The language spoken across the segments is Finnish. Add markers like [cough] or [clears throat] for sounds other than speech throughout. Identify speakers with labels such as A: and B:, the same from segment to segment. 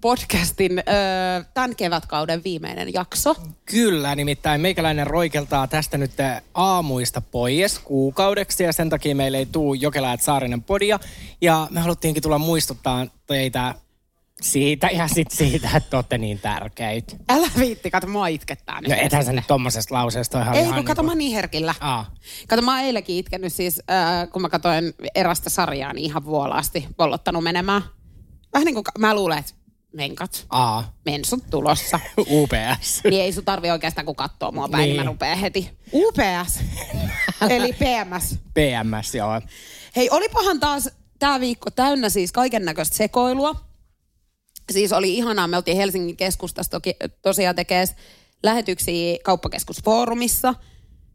A: podcastin öö, tämän kevätkauden viimeinen jakso.
B: Kyllä, nimittäin meikäläinen roikeltaa tästä nyt aamuista pois kuukaudeksi ja sen takia meille ei tuu Jokela et Saarinen podia. Ja me haluttiinkin tulla muistuttaa teitä siitä ja sitten siitä, että olette niin tärkeitä.
A: Älä viitti, kato mua itkettää nyt.
B: No ethän sä nyt tommosesta lauseesta ihan
A: Ei,
B: ihan
A: kun kato,
B: niinku-
A: mä oon niin herkillä.
B: Aa.
A: Kato, mä oon eilenkin itkenyt siis, äh, kun mä katsoin erästä sarjaa, niin ihan vuolaasti pollottanut menemään. Vähän niin kuin mä luulen, että menkat,
B: Aa,
A: mensut tulossa. [laughs]
B: UPS.
A: niin ei sun tarvi oikeastaan kun katsoo mua päin, niin.
B: Niin.
A: mä rupean heti. UPS, [laughs] eli PMS.
B: PMS, joo.
A: Hei, olipahan taas tämä viikko täynnä siis kaiken näköistä sekoilua. Siis oli ihanaa, me oltiin Helsingin keskustassa toki, tosiaan tekee lähetyksiä kauppakeskusfoorumissa.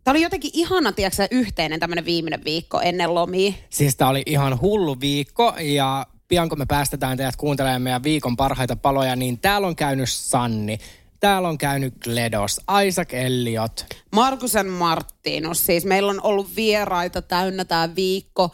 A: Tämä oli jotenkin ihana, tiedätkö, yhteinen tämmöinen viimeinen viikko ennen lomia.
B: Siis tää oli ihan hullu viikko ja pian kun me päästetään teidät kuuntelemaan meidän viikon parhaita paloja, niin täällä on käynyt Sanni, täällä on käynyt Gledos, Isaac Elliot.
A: Markusen Marttinus, siis meillä on ollut vieraita täynnä tämä viikko.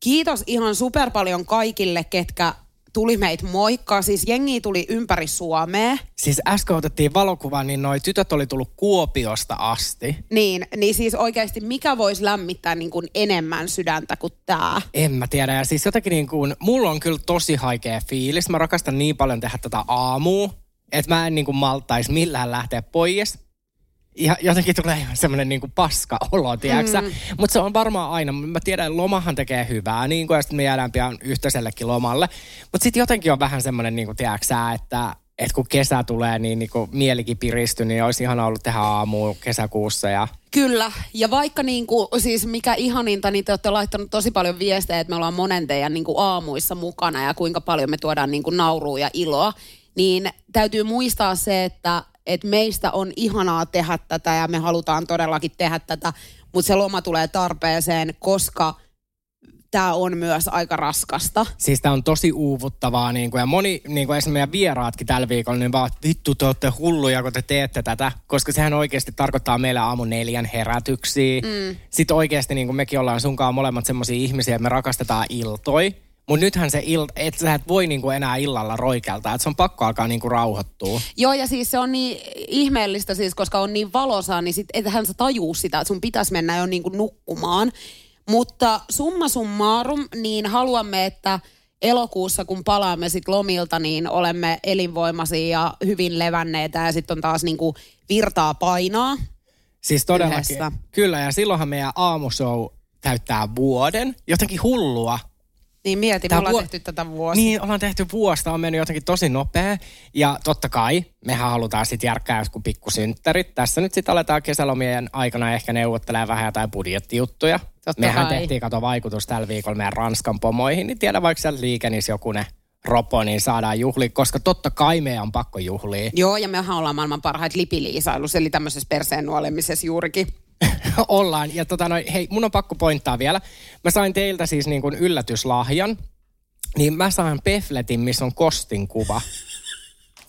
A: Kiitos ihan super paljon kaikille, ketkä tuli meitä moikkaa. Siis jengi tuli ympäri Suomea.
B: Siis äsken otettiin valokuva, niin noi tytöt oli tullut Kuopiosta asti.
A: Niin, niin siis oikeasti mikä voisi lämmittää niin kuin enemmän sydäntä kuin tämä?
B: En mä tiedä. Ja siis jotenkin niin kuin, mulla on kyllä tosi haikea fiilis. Mä rakastan niin paljon tehdä tätä aamua, että mä en niin kuin maltaisi millään lähteä pois. Ja jotenkin tulee ihan semmoinen niin paska olo, tiedätkö mm. Mutta se on varmaan aina. Mä tiedän, että lomahan tekee hyvää, niin kuin, ja sitten me jäädään pian yhteisellekin lomalle. Mutta sitten jotenkin on vähän semmoinen, niin kuin, tiedätkö sä, että että kun kesä tulee, niin, niin kun mielikin piristyy, niin olisi ihana ollut tehdä aamu kesäkuussa. Ja...
A: Kyllä, ja vaikka niin kuin, siis mikä ihaninta, niin te olette laittanut tosi paljon viestejä, että me ollaan monen teidän niin kuin aamuissa mukana ja kuinka paljon me tuodaan niin kuin naurua ja iloa, niin täytyy muistaa se, että, että meistä on ihanaa tehdä tätä ja me halutaan todellakin tehdä tätä, mutta se loma tulee tarpeeseen, koska tämä on myös aika raskasta.
B: Siis tämä on tosi uuvuttavaa, niin kuin, ja moni, niin kuin esimerkiksi meidän vieraatkin tällä viikolla, niin vaan, vittu te olette hulluja, kun te teette tätä, koska sehän oikeasti tarkoittaa meille aamu neljän herätyksiä. Mm. Sitten oikeasti niin kuin mekin ollaan sunkaan molemmat semmoisia ihmisiä, että me rakastetaan iltoi. Mutta nythän se ilta, että sä et voi niinku enää illalla roikelta, että se on pakko alkaa niinku rauhoittua.
A: Joo, ja siis se on niin ihmeellistä siis, koska on niin valosaa, niin sit ethän sä tajuu sitä, että sun pitäisi mennä jo niin kuin nukkumaan. Mutta summa summarum, niin haluamme, että elokuussa, kun palaamme sit lomilta, niin olemme elinvoimaisia ja hyvin levänneitä ja sitten on taas niin kuin virtaa painaa.
B: Siis todellakin.
A: Yhdessä.
B: Kyllä, ja silloinhan meidän aamushow täyttää vuoden. Jotenkin hullua.
A: Niin mieti, me ollaan
B: vuo-
A: tehty tätä vuosia.
B: Niin, ollaan tehty vuosta, on mennyt jotenkin tosi nopea. Ja totta kai, mehän halutaan sitten järkkää jotkut pikkusynttärit. Tässä nyt sitten aletaan kesälomien aikana ehkä neuvottelemaan vähän jotain budjettijuttuja.
A: Totta
B: mehän
A: kai.
B: tehtiin kato vaikutus tällä viikolla meidän Ranskan pomoihin, niin tiedä vaikka siellä liikenissä joku ne ropo, niin saadaan juhlia, koska totta kai meidän on pakko juhlia.
A: Joo, ja mehän ollaan maailman parhaita lipiliisailussa, eli tämmöisessä perseen nuolemisessa juurikin. [laughs]
B: Ollaan. Ja tota noin, hei, mun on pakko pointtaa vielä. Mä sain teiltä siis niin kuin yllätyslahjan. Niin mä saan pefletin, missä on Kostin kuva.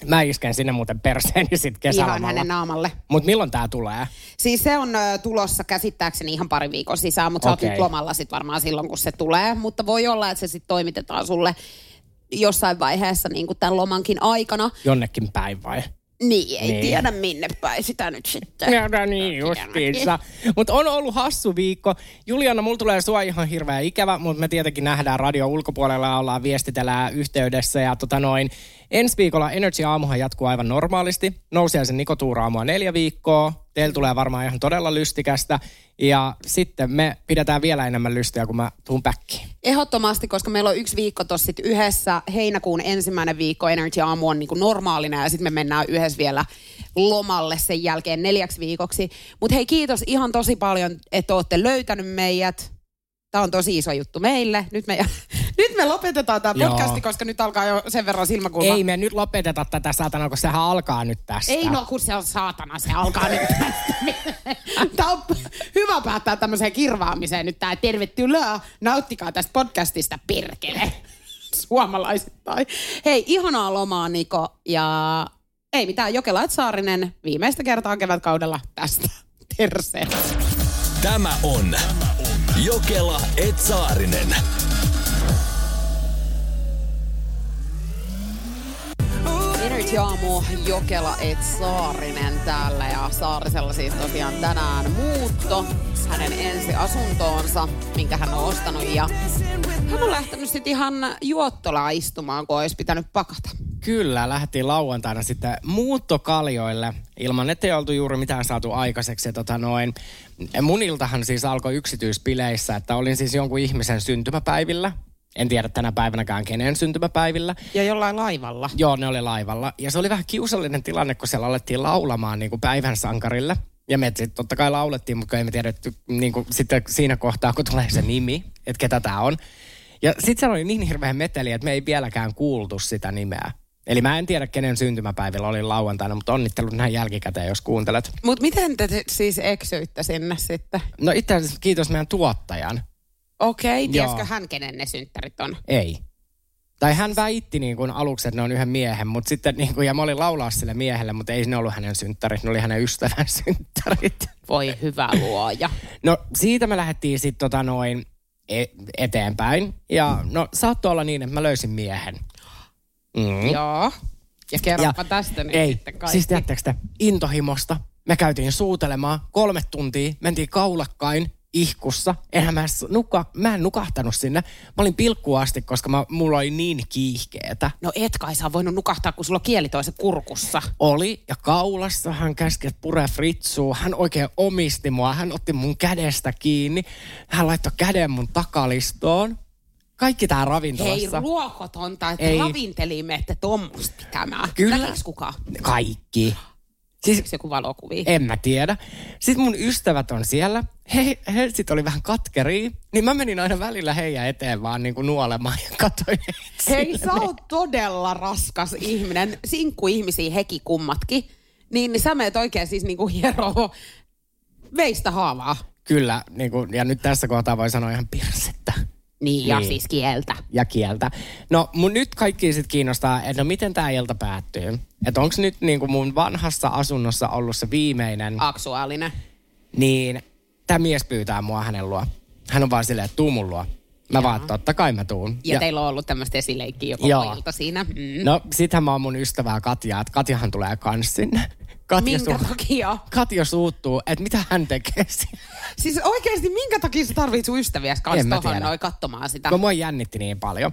B: Mä isken sinne muuten perseeni sit
A: Ihan
B: kesälomalla.
A: hänen naamalle.
B: Mut milloin tää tulee?
A: Siis se on ö, tulossa käsittääkseni ihan pari viikon sisään, mutta sä oot lomalla sit varmaan silloin, kun se tulee. Mutta voi olla, että se sitten toimitetaan sulle jossain vaiheessa niin kuin tämän lomankin aikana.
B: Jonnekin päin vai?
A: Niin, ei
B: Niin.
A: tiedä minne päin sitä nyt sitten.
B: Ja no niin justiinsa. Mutta on ollut hassu viikko. Juliana, mulla tulee sua ihan hirveä ikävä, mutta me tietenkin nähdään radio ulkopuolella ja ollaan viestitellään yhteydessä. Ja tota noin, ensi viikolla Energy Aamuhan jatkuu aivan normaalisti. Nousiaisen Niko tuuraamua neljä viikkoa. Teillä tulee varmaan ihan todella lystikästä. Ja sitten me pidetään vielä enemmän lystiä, kun mä tuun backiin.
A: Ehdottomasti, koska meillä on yksi viikko tuossa sit yhdessä. Heinäkuun ensimmäinen viikko Energy Aamu on niin kuin normaalina ja sitten me mennään yhdessä vielä lomalle sen jälkeen neljäksi viikoksi. Mutta hei kiitos ihan tosi paljon, että olette löytänyt meidät. Tämä on tosi iso juttu meille. Nyt me, [laughs] nyt me lopetetaan tämä podcasti, koska nyt alkaa jo sen verran silmäkulma.
B: Ei me nyt lopeteta tätä saatana, kun sehän alkaa nyt tästä.
A: Ei no, kun se on saatana, se alkaa nyt tästä. Tämä on hyvä päättää tämmöiseen kirvaamiseen nyt tää tervetuloa, nauttikaa tästä podcastista perkele. Suomalaisittain. Hei, ihanaa lomaa Niko ja ei mitään, Jokela et Saarinen viimeistä kertaa kevätkaudella tästä. Terse.
C: Tämä on Jokela Etsaarinen.
A: Aamu, Jokela et Saarinen täällä ja Saarisella siis tosiaan tänään muutto hänen ensi asuntoonsa, minkä hän on ostanut ja hän on lähtenyt sitten ihan juottolaan istumaan, kun olisi pitänyt pakata.
B: Kyllä, lähdettiin lauantaina sitten muuttokaljoille ilman, ettei oltu juuri mitään saatu aikaiseksi. Tota noin, mun iltahan siis alkoi yksityispileissä, että olin siis jonkun ihmisen syntymäpäivillä. En tiedä tänä päivänäkään kenen syntymäpäivillä.
A: Ja jollain laivalla.
B: Joo, ne oli laivalla. Ja se oli vähän kiusallinen tilanne, kun siellä alettiin laulamaan niin kuin päivän sankarille. Ja me sitten totta kai laulettiin, mutta ei me tiedetty niin kuin sitten siinä kohtaa, kun tulee se nimi, että ketä tämä on. Ja sitten siellä oli niin hirveä meteli, että me ei vieläkään kuultu sitä nimeä. Eli mä en tiedä, kenen syntymäpäivillä oli lauantaina, mutta onnittelut näin jälkikäteen, jos kuuntelet.
A: Mutta miten te siis eksyitte sinne sitten?
B: No itse asiassa kiitos meidän tuottajan.
A: Okei, okay, tiesikö hän, kenen ne synttärit on?
B: Ei. Tai hän väitti niin kuin aluksi, että ne on yhden miehen, mutta sitten niin kuin, ja mä olin laulaa sille miehelle, mutta ei ne ollut hänen synttärit, ne oli hänen ystävän [laughs] synttärit.
A: Voi hyvä luoja.
B: No siitä me lähdettiin sitten tota noin e- eteenpäin. Ja no saattoi olla niin, että mä löysin miehen. Mm.
A: Joo. Ja kerropa tästä nyt
B: ei,
A: sitten kaikki.
B: siis tiedättekö te, intohimosta. Me käytiin suutelemaan kolme tuntia, mentiin kaulakkain ihkussa. Enhän mä, nuka, mä en nukahtanut sinne. Mä olin pilkkuun asti, koska mä, mulla oli niin kiihkeetä.
A: No et kai sä voinut nukahtaa, kun sulla on kieli toisen kurkussa.
B: Oli, ja kaulassa hän käski, että pure fritsuu. Hän oikein omisti mua, hän otti mun kädestä kiinni. Hän laittoi käden mun takalistoon. Kaikki tää
A: Hei,
B: ravintolassa.
A: ruokotonta, että
B: Ei.
A: ravintelimme, että tommosta pitämään.
B: Kyllä.
A: Kukaan?
B: Kaikki. Siis
A: Onko joku valokuvia?
B: En mä tiedä. Sitten mun ystävät on siellä. He, he sit oli vähän katkeria. Niin mä menin aina välillä heidän eteen vaan niinku nuolemaan ja katsoin
A: Hei, sä oot todella raskas ihminen. Sinkkuihmisiä heki kummatkin. Niin, niin sä meet oikein siis niinku hieroo veistä haavaa.
B: Kyllä, niinku, ja nyt tässä kohtaa voi sanoa ihan pirsettä.
A: Niin, ja
B: Niin.
A: siis kieltä.
B: ja kieltä. No mun nyt kaikki sit kiinnostaa, että no miten tämä ilta päättyy. Että onko nyt niinku mun vanhassa asunnossa ollut se viimeinen,
A: Aksuaalinen.
B: niin tämä mies pyytää mua hänen luo. Hän on vaan silleen, että tuu mun luo. Mä vaan, että totta kai mä tuun.
A: Ja, ja teillä on ollut tämmöistä esileikkiä joko
B: Joo.
A: ilta siinä. Mm.
B: No sittenhän mä oon mun ystävää Katjaa, että Katjahan tulee kans sinne. Katja,
A: Minkä takia?
B: Katja suuttuu, että mitä hän tekee.
A: Siis oikeasti minkä takia sä tarvit sun ystäviä kanssa tohon noin katsomaan sitä?
B: No mua jännitti niin paljon.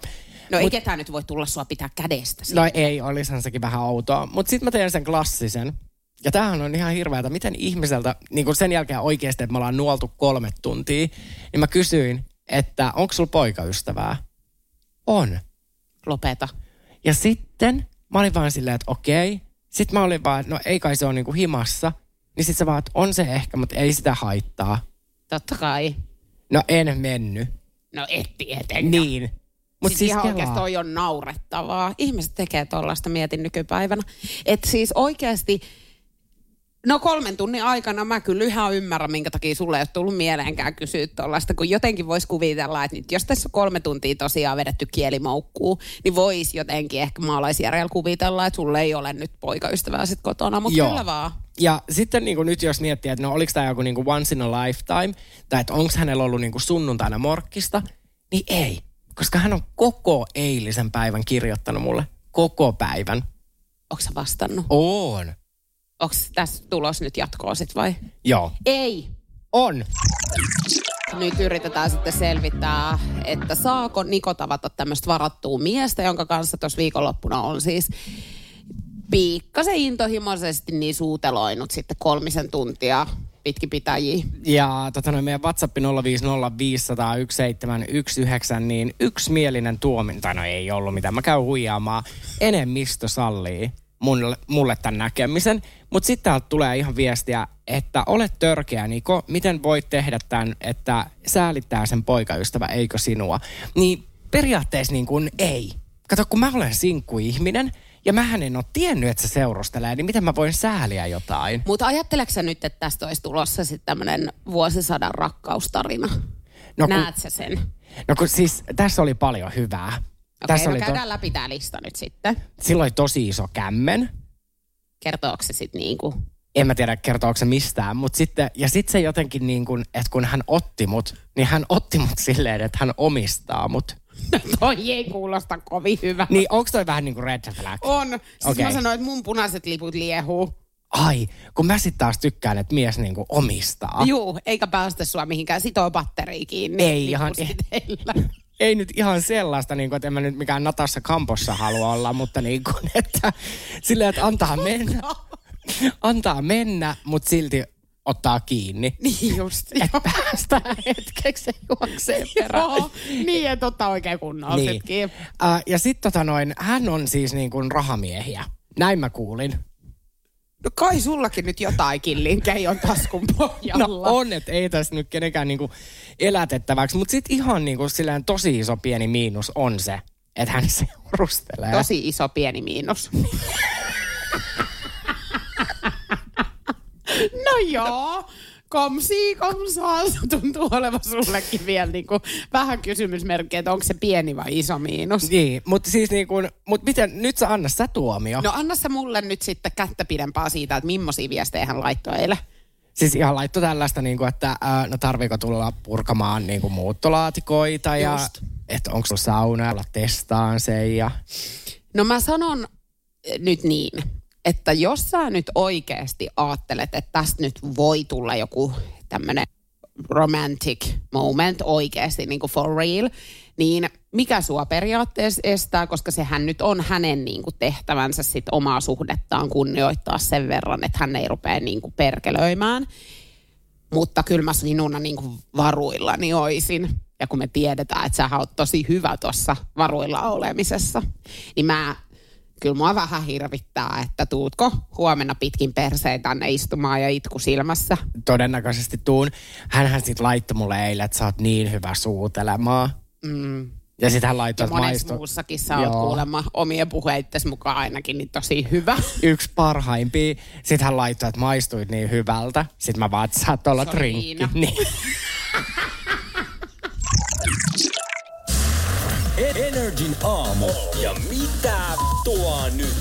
A: No ei
B: Mut-
A: ketään nyt voi tulla sua pitää kädestä.
B: No ei, olisihan sekin vähän outoa. Mutta sitten mä teen sen klassisen. Ja tämähän on ihan hirveätä. Miten ihmiseltä, niin kuin sen jälkeen oikeasti, että me ollaan nuoltu kolme tuntia, niin mä kysyin, että onko sulla poikaystävää? On.
A: Lopeta.
B: Ja sitten mä olin vaan silleen, että okei. Sitten mä olin vaan, että no ei kai se ole niinku himassa. Niin sitten sä vaan, että on se ehkä, mutta ei sitä haittaa.
A: Totta kai.
B: No en mennyt.
A: No et tietenkään.
B: Niin.
A: Mutta
B: Mut
A: siis, siis ihan
B: kelaa.
A: oikeasti toi on naurettavaa. Ihmiset tekee tollaista, mietin nykypäivänä. Että siis oikeasti, no kolmen tunnin aikana mä kyllä ihan ymmärrän, minkä takia sulle ei ole tullut mieleenkään kysyä tollaista, kun jotenkin voisi kuvitella, että nyt jos tässä on kolme tuntia tosiaan vedetty kielimoukkuu, niin voisi jotenkin ehkä maalaisjärjellä kuvitella, että sulle ei ole nyt poikaystävää sit kotona, mutta
B: Joo.
A: kyllä vaan.
B: Ja sitten niin kuin nyt jos miettii, että no oliko tämä joku niin kuin once in a lifetime, tai että onko hänellä ollut niin kuin sunnuntaina morkkista, niin ei. Koska hän on koko eilisen päivän kirjoittanut mulle. Koko päivän.
A: Onko vastannut?
B: On.
A: Onko tässä tulos nyt jatkoa sit vai?
B: Joo.
A: Ei.
B: On.
A: Nyt yritetään sitten selvittää, että saako Niko tavata tämmöistä varattua miestä, jonka kanssa tuossa viikonloppuna on siis piikkasen intohimoisesti niin suuteloinut sitten kolmisen tuntia pitkipitäjiä.
B: Ja tota, noin meidän WhatsApp 050501719, niin yksimielinen tuomin, tai no ei ollut mitään, mä käyn huijaamaan, enemmistö sallii mulle, mulle tämän näkemisen. Mutta sitten täältä tulee ihan viestiä, että olet törkeä Niko, miten voit tehdä tämän, että säälittää sen poikaystävä, eikö sinua? Niin periaatteessa niin kuin ei. Kato, kun mä olen sinkkuihminen, Ja mähän en ole tiennyt, että se seurustelee, niin miten mä voin sääliä jotain?
A: Mutta ajatteleksä sä nyt, että tästä olisi tulossa sitten tämmöinen vuosisadan rakkaustarina?
B: No kun-
A: Näet sä sen?
B: No kun siis tässä oli paljon hyvää.
A: Okei,
B: tässä
A: no
B: oli
A: käydään läpi tämä lista nyt sitten.
B: silloin oli tosi iso kämmen.
A: Kertooko se sitten niinku...
B: En mä tiedä, kertooko se mistään, mutta sitten, ja sitten se jotenkin niin kuin, että kun hän otti mut, niin hän otti mut silleen, että hän omistaa mut. [laughs]
A: Toi ei kuulosta kovin hyvä.
B: Niin onko toi vähän niin kuin red flag?
A: On. Siis
B: Okei.
A: mä sanoin, että mun punaiset liput liehuu.
B: Ai, kun mä sitten taas tykkään, että mies niin kuin omistaa.
A: Juu, eikä päästä sua mihinkään sitoo batteria kiinni.
B: Ei ihan-. [laughs] Ei nyt ihan sellaista, niin kuin, että en mä nyt mikään Natassa Kampossa halua olla, mutta niin kuin, [laughs] että silleen, että antaa mennä, antaa mennä, mutta silti ottaa kiinni.
A: Niin just.
B: Että päästään hetkeksi juokseen perään.
A: Joo, niin että ottaa oikein kunnolla
B: Niin. Uh, ja sitten tota noin, hän on siis niin kuin rahamiehiä. Näin mä kuulin.
A: No kai sullakin nyt jotakin linkkejä on taskun
B: No
A: pohjalla.
B: on, että ei tässä nyt kenenkään niinku elätettäväksi. Mutta sitten ihan niinku silleen tosi iso pieni miinus on se, että hän seurustelee.
A: Tosi iso pieni miinus. [laughs] no joo, komsi, komsaa. Se tuntuu olevan sullekin vielä niinku vähän kysymysmerkki, että onko se pieni vai iso miinus.
B: Niin, mutta siis niinku, mut miten, nyt sä anna sä tuomio.
A: No anna sä mulle nyt sitten kättä pidempaa siitä, että millaisia viestejä hän laittoi eilen.
B: Siis ihan laitto tällaista, niinku, että ää, no tarviiko tulla purkamaan niinku muuttolaatikoita ja
A: Just.
B: että onko sulla sauna, olla testaan sen ja...
A: No mä sanon eh, nyt niin, että jos sä nyt oikeasti ajattelet, että tästä nyt voi tulla joku tämmöinen romantic moment oikeasti niin kuin for real, niin mikä sua periaatteessa estää, koska sehän nyt on hänen niin kuin tehtävänsä sit omaa suhdettaan kunnioittaa sen verran, että hän ei rupea niin kuin perkelöimään. Mutta kyllä mä sinuna niin kuin varuillani oisin. Ja kun me tiedetään, että sä oot tosi hyvä tuossa varuilla olemisessa, niin mä, kyllä mua vähän hirvittää, että tuutko huomenna pitkin perseen tänne istumaan ja itku silmässä.
B: Todennäköisesti tuun. Hänhän sitten laittoi mulle eilen, että sä oot niin hyvä suutelemaan.
A: Mm.
B: Ja sitten hän laittoi, että maistu...
A: muussakin sä oot kuulemma omien puheittesi mukaan ainakin niin tosi hyvä. [laughs]
B: yksi parhaimpia. Sitten hän laittoi, että maistuit niin hyvältä. Sitten mä vaan, että olla
A: on
B: drinkki.
A: viina. [laughs]
B: Niin. [laughs]
C: Energin aamu. Ja mitä tuo nyt?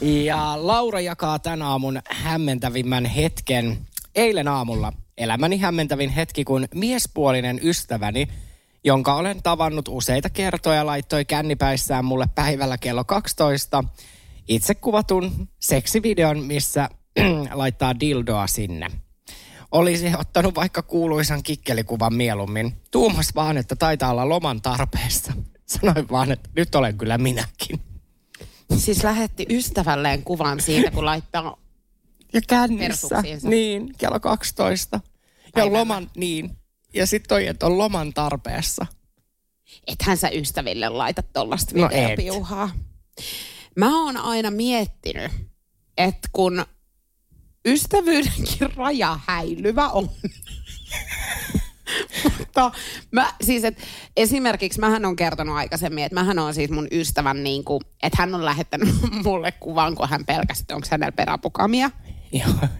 B: Ja Laura jakaa tän aamun hämmentävimmän hetken. Eilen aamulla elämäni hämmentävin hetki, kun miespuolinen ystäväni, jonka olen tavannut useita kertoja, laittoi kännipäissään mulle päivällä kello 12 itse kuvatun seksivideon, missä [clears throat] laittaa dildoa sinne. Olisi ottanut vaikka kuuluisan kikkelikuvan mieluummin. Tuumas vaan, että taitaa olla loman tarpeessa. Sanoin vaan, että nyt olen kyllä minäkin.
A: Siis lähetti ystävälleen kuvan siitä, kun laittaa
B: Ja kännissä. Niin, kello 12. Ja
A: Päivällä.
B: loman, niin. Ja sitten toi, että on loman tarpeessa.
A: ethän sä ystäville laita tollasta
B: No
A: videopiuhaa. Mä oon aina miettinyt, että kun ystävyydenkin raja häilyvä on. Mutta mä, siis et, esimerkiksi mähän on kertonut aikaisemmin, että mähän on siis mun ystävän niin kuin, että hän on lähettänyt mulle kuvan, kun hän pelkäsi, että onko hänellä peräpukamia.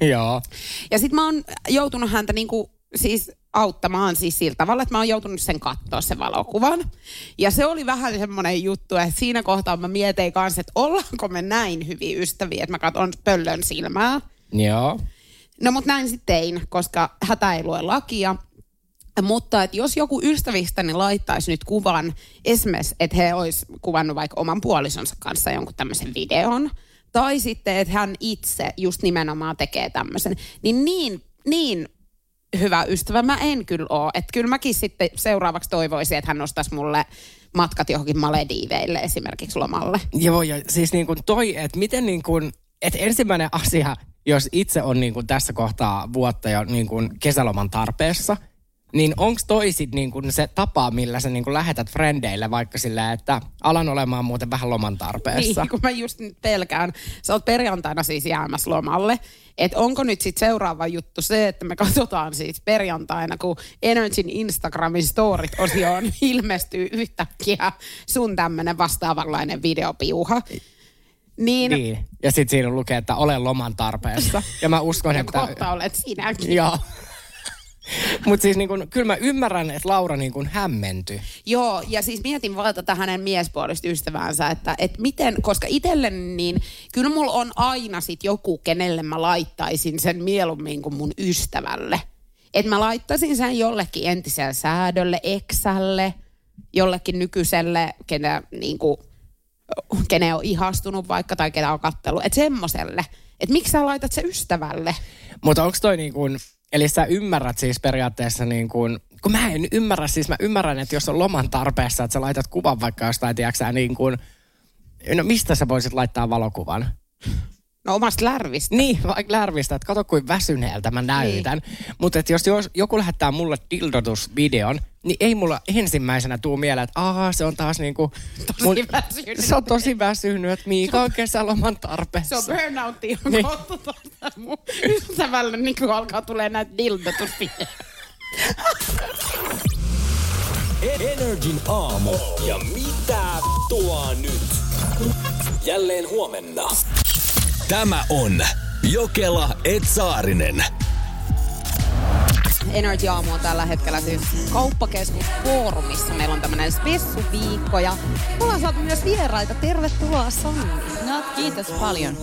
B: Joo.
A: Ja sitten mä oon joutunut häntä niinku siis auttamaan siis sillä tavalla, että mä oon joutunut sen katsoa sen valokuvan. Ja se oli vähän semmoinen juttu, että siinä kohtaa mä mietin kanssa, että ollaanko me näin hyviä ystäviä, että mä katson pöllön silmää.
B: Joo.
A: No mutta näin sitten tein, koska hätä ei lue lakia. Mutta että jos joku ystävistäni laittaisi nyt kuvan, esimerkiksi, että he olisi kuvannut vaikka oman puolisonsa kanssa jonkun tämmöisen videon, tai sitten, että hän itse just nimenomaan tekee tämmöisen, niin niin, niin hyvä ystävä mä en kyllä ole. Että kyllä mäkin sitten seuraavaksi toivoisin, että hän nostaisi mulle matkat johonkin Malediiveille esimerkiksi lomalle.
B: Joo, ja siis niin kuin toi, että miten niin kuin, että ensimmäinen asia, jos itse on niin kuin tässä kohtaa vuotta jo niin kuin kesäloman tarpeessa, niin onko toi sit niin kuin se tapa, millä sä niin kuin lähetät frendeille vaikka sillä, että alan olemaan muuten vähän loman tarpeessa?
A: Niin, kun mä just nyt pelkään. Sä oot perjantaina siis jäämässä lomalle. Että onko nyt sitten seuraava juttu se, että me katsotaan siis perjantaina, kun Energyn Instagramin storit-osioon [laughs] ilmestyy yhtäkkiä sun tämmönen vastaavanlainen videopiuha. Niin, niin.
B: Niin. Ja sitten siinä lukee, että olen loman tarpeessa. Ja mä uskon,
A: ja
B: että...
A: kohta olet sinäkin.
B: Joo. [laughs] Mutta siis niin kun, kyllä mä ymmärrän, että Laura niin kun hämmentyi.
A: Joo, ja siis mietin vaan tätä hänen miespuolista ystäväänsä, että, että miten, koska itselleni niin kyllä mulla on aina sit joku, kenelle mä laittaisin sen mieluummin kuin mun ystävälle. Että mä laittaisin sen jollekin entiselle säädölle, eksälle, jollekin nykyiselle, kenen, niin kuin, kenen on ihastunut vaikka tai ketä on kattellut. Että semmoselle. Että miksi sä laitat se ystävälle?
B: Mutta onko toi niin kun, eli sä ymmärrät siis periaatteessa niin kun, kun mä en ymmärrä, siis mä ymmärrän, että jos on loman tarpeessa, että sä laitat kuvan vaikka jostain, tiedätkö niin kun, no mistä sä voisit laittaa valokuvan?
A: No omasta lärvistä.
B: Niin, [laughs] vaikka lärvistä, että kato kuin väsyneeltä mä näytän. Niin. Mutta jos, joku lähettää mulle dildotusvideon, niin ei mulla ensimmäisenä tuu mieleen, että aah, se on taas niinku...
A: Tosi väsynyt.
B: Se on tosi väsynyt, että Miika on kesäloman tarpeessa.
A: Se on burnoutti, on
B: Niin.
A: kohta tuosta mun ystävällä niin kuin alkaa tulee näitä dildotusvideoita.
C: Energin aamu. Ja mitä tuo nyt? Jälleen huomenna. Tämä on Jokela Etsaarinen.
A: Energy Aamu on tällä hetkellä siis kauppakeskus Foorumissa. Meillä on tämmöinen spessuviikko ja me ollaan saatu myös vieraita. Tervetuloa Sanni.
D: No, kiitos paljon.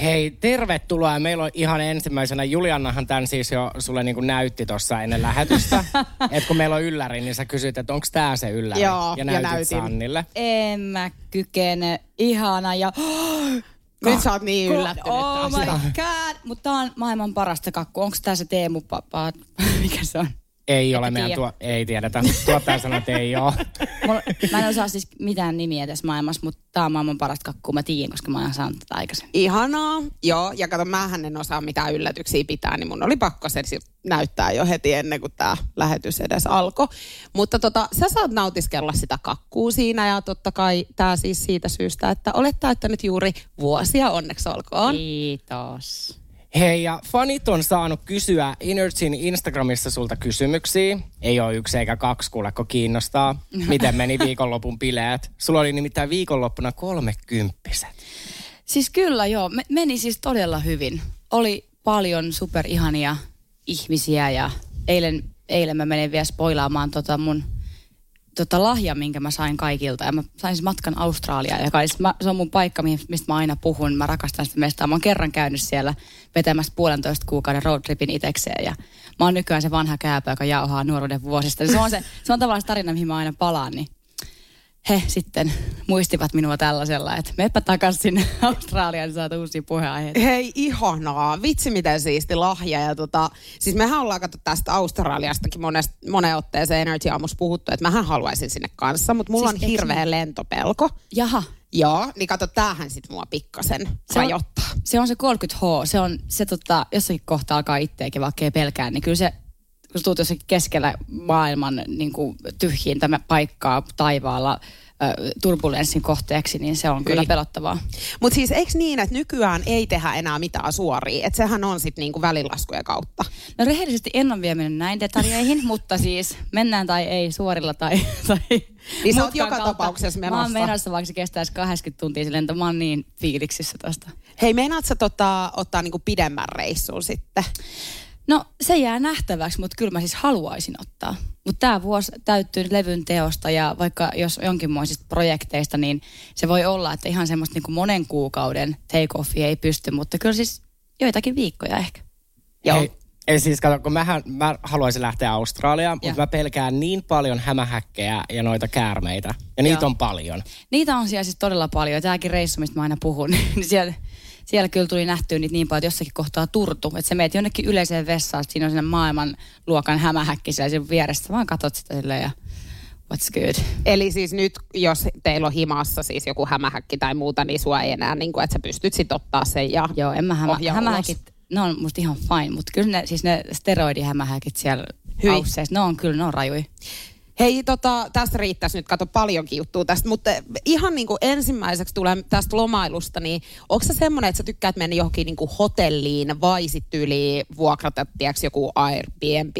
B: Hei, tervetuloa. Meillä on ihan ensimmäisenä, Juliannahan tämän siis jo sulle niin kuin näytti tuossa ennen lähetystä. [laughs] että kun meillä on ylläri, niin sä kysyit, että onko tämä se ylläri.
A: Joo,
B: ja
A: ja
B: näytit
A: näytin.
B: Sannille.
D: En mä kykene. Ihana ja... [gasps]
A: Nyt sä oot niin yllättynyt
D: Oh
A: taas.
D: my god. Mutta tää on maailman parasta kakkua. Onko tää se Teemu Papa? [laughs] Mikä se on?
B: Ei ole meidän
D: tiedä.
B: tuo, ei tiedetä. Tuottaja sanoi, että ei ole. [laughs]
D: Mulla, mä en osaa siis mitään nimiä tässä maailmassa, mutta tää on maailman parasta kakkua. Mä tiedän, koska mä oon saanut tätä aikaisemmin.
A: Ihanaa. Joo, ja kato, mähän en osaa mitään yllätyksiä pitää, niin mun oli pakko se si- näyttää jo heti ennen kuin tämä lähetys edes alkoi. Mutta tota, sä saat nautiskella sitä kakkuu siinä ja totta kai tämä siis siitä syystä, että olet täyttänyt juuri vuosia, onneksi olkoon.
D: Kiitos.
B: Hei, ja fanit on saanut kysyä Energyn Instagramissa sulta kysymyksiä. Ei ole yksi eikä kaksi, kuuleko kiinnostaa. Miten meni viikonlopun bileet? Sulla oli nimittäin viikonloppuna kolmekymppiset.
D: Siis kyllä joo, Me, meni siis todella hyvin. Oli paljon superihania ihmisiä ja eilen, eilen mä menin vielä spoilaamaan tota mun tota lahja, minkä mä sain kaikilta. Ja mä sain siis matkan Australiaan, joka siis mä, se on mun paikka, mistä mä aina puhun. Mä rakastan sitä mestaa. Mä oon kerran käynyt siellä vetämässä puolentoista kuukauden roadtripin itekseen. Ja mä oon nykyään se vanha kääpä, joka jauhaa nuoruuden vuosista. Se on, se, se on tavallaan se tarina, mihin mä aina palaan. Niin he sitten muistivat minua tällaisella, että meppä takaisin sinne [laughs] Australiaan, niin saat uusia puheenaiheita.
A: Hei, ihanaa. Vitsi, miten siisti lahja. Ja tota, siis mehän ollaan katso tästä Australiastakin monest, moneen otteeseen Energy Aamussa puhuttu, että mähän haluaisin sinne kanssa, mutta mulla
D: Siis
A: on hirveä lentopelko.
D: Jaha,
A: Joo, niin kato, tämähän sit mua pikkasen
D: se on,
A: rajoittaa.
D: se on se 30H, se on se tota, jossakin kohtaa alkaa itseäkin vaikka ei pelkää, niin kyllä se, kun sä tuut jossakin keskellä maailman niin kuin tyhjiintä paikkaa taivaalla turbulenssin kohteeksi, niin se on kyllä pelottavaa.
A: Mutta siis eikö niin, että nykyään ei tehdä enää mitään suoria? Että sehän on sitten niinku välilaskujen kautta.
D: No rehellisesti en ole vielä mennyt näin detaljeihin, [laughs] mutta siis mennään tai ei suorilla tai... tai
A: Niin sä oot joka tapauksessa
D: Mä oon
A: menossa.
D: menossa, vaikka se kestäisi 80 tuntia se lento. Mä oon niin fiiliksissä tosta.
A: Hei, meinaat sä tota, ottaa niinku pidemmän reissun sitten?
D: No se jää nähtäväksi, mutta kyllä mä siis haluaisin ottaa. Mutta tämä vuosi täyttyy levyn teosta ja vaikka jos jonkinmoisista projekteista, niin se voi olla, että ihan semmoista niin monen kuukauden take-offia ei pysty, mutta kyllä siis joitakin viikkoja ehkä.
A: Joo.
B: Ei, ei siis kato, kun mähän, mä haluaisin lähteä Australiaan, mutta mä pelkään niin paljon hämähäkkejä ja noita käärmeitä. Ja niitä
D: Joo.
B: on paljon.
D: Niitä on siellä siis todella paljon. Tämäkin reissu, mistä mä aina puhun, [laughs] niin siellä, siellä kyllä tuli nähtyä niitä niin paljon, että jossakin kohtaa turtu. Että sä meet jonnekin yleiseen vessaan, siinä on sellainen maailmanluokan hämähäkki siellä sen vieressä. Sä vaan katot sitä silleen ja what's good.
A: Eli siis nyt, jos teillä on himassa siis joku hämähäkki tai muuta, niin sua ei enää, niin kuin, että sä pystyt sit ottaa sen ja
D: Joo, en mä hämä, hämähäkit, ne on musta ihan fine, mutta kyllä ne, siis ne steroidihämähäkit siellä
A: Hyi.
D: ausseissa, ne on kyllä, ne on rajui.
A: Hei, tota, tästä riittäisi nyt, kato paljonkin juttua tästä, mutta ihan niin kuin ensimmäiseksi tulee tästä lomailusta, niin onko se semmoinen, että sä tykkäät mennä johonkin niin kuin hotelliin vai sitten yli vuokrata, tiedätkö, joku Airbnb?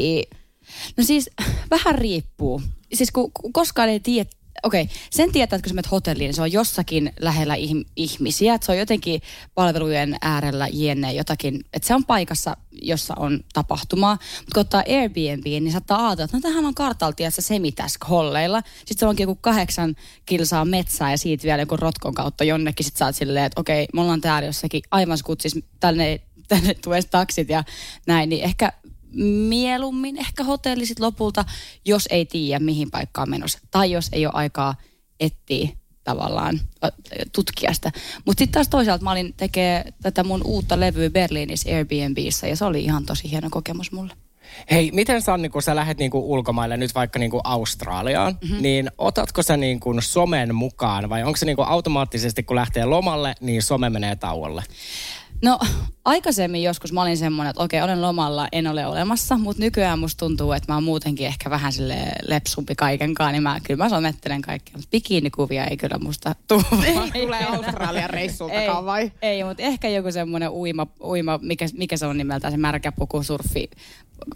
D: No siis vähän riippuu. Siis kun koskaan ei tiedä, okei, okay, sen tietää, että kun sä menet hotelliin, niin se on jossakin lähellä ihm- ihmisiä. Että se on jotenkin palvelujen äärellä jenne jotakin, että se on paikassa, jossa on tapahtumaa. Mutta kun ottaa Airbnb, niin saattaa ajatella, että no tähän on kartalti, että semitask holleilla. Sitten se onkin joku kahdeksan kilsaa metsää ja siitä vielä joku rotkon kautta jonnekin. Sitten sä oot silleen, että okei, me ollaan täällä jossakin aivan skutsis, tänne, tänne tulee taksit ja näin. Niin ehkä mieluummin ehkä hotelli sit lopulta, jos ei tiedä mihin paikkaan menossa. Tai jos ei ole aikaa etsiä tavallaan tutkia sitä. Mutta sitten taas toisaalta mä olin tekee tätä mun uutta levyä Berliinissä Airbnbissä ja se oli ihan tosi hieno kokemus mulle.
B: Hei, miten Sanni, kun sä lähdet niinku ulkomaille nyt vaikka niinku Australiaan, mm-hmm. niin otatko sä niinku somen mukaan vai onko se niinku automaattisesti, kun lähtee lomalle, niin some menee tauolle?
D: No aikaisemmin joskus mä olin semmoinen, että okei, olen lomalla, en ole olemassa, mutta nykyään musta tuntuu, että mä oon muutenkin ehkä vähän sille lepsumpi kaikenkaan, niin mä, kyllä mä somettelen kaikkea, mutta bikinikuvia ei kyllä musta tule.
A: Ei tule Australian reissultakaan
D: ei,
A: vai?
D: Ei, mutta ehkä joku semmoinen uima, uima mikä, mikä se on nimeltään, se märkä puku, surfi,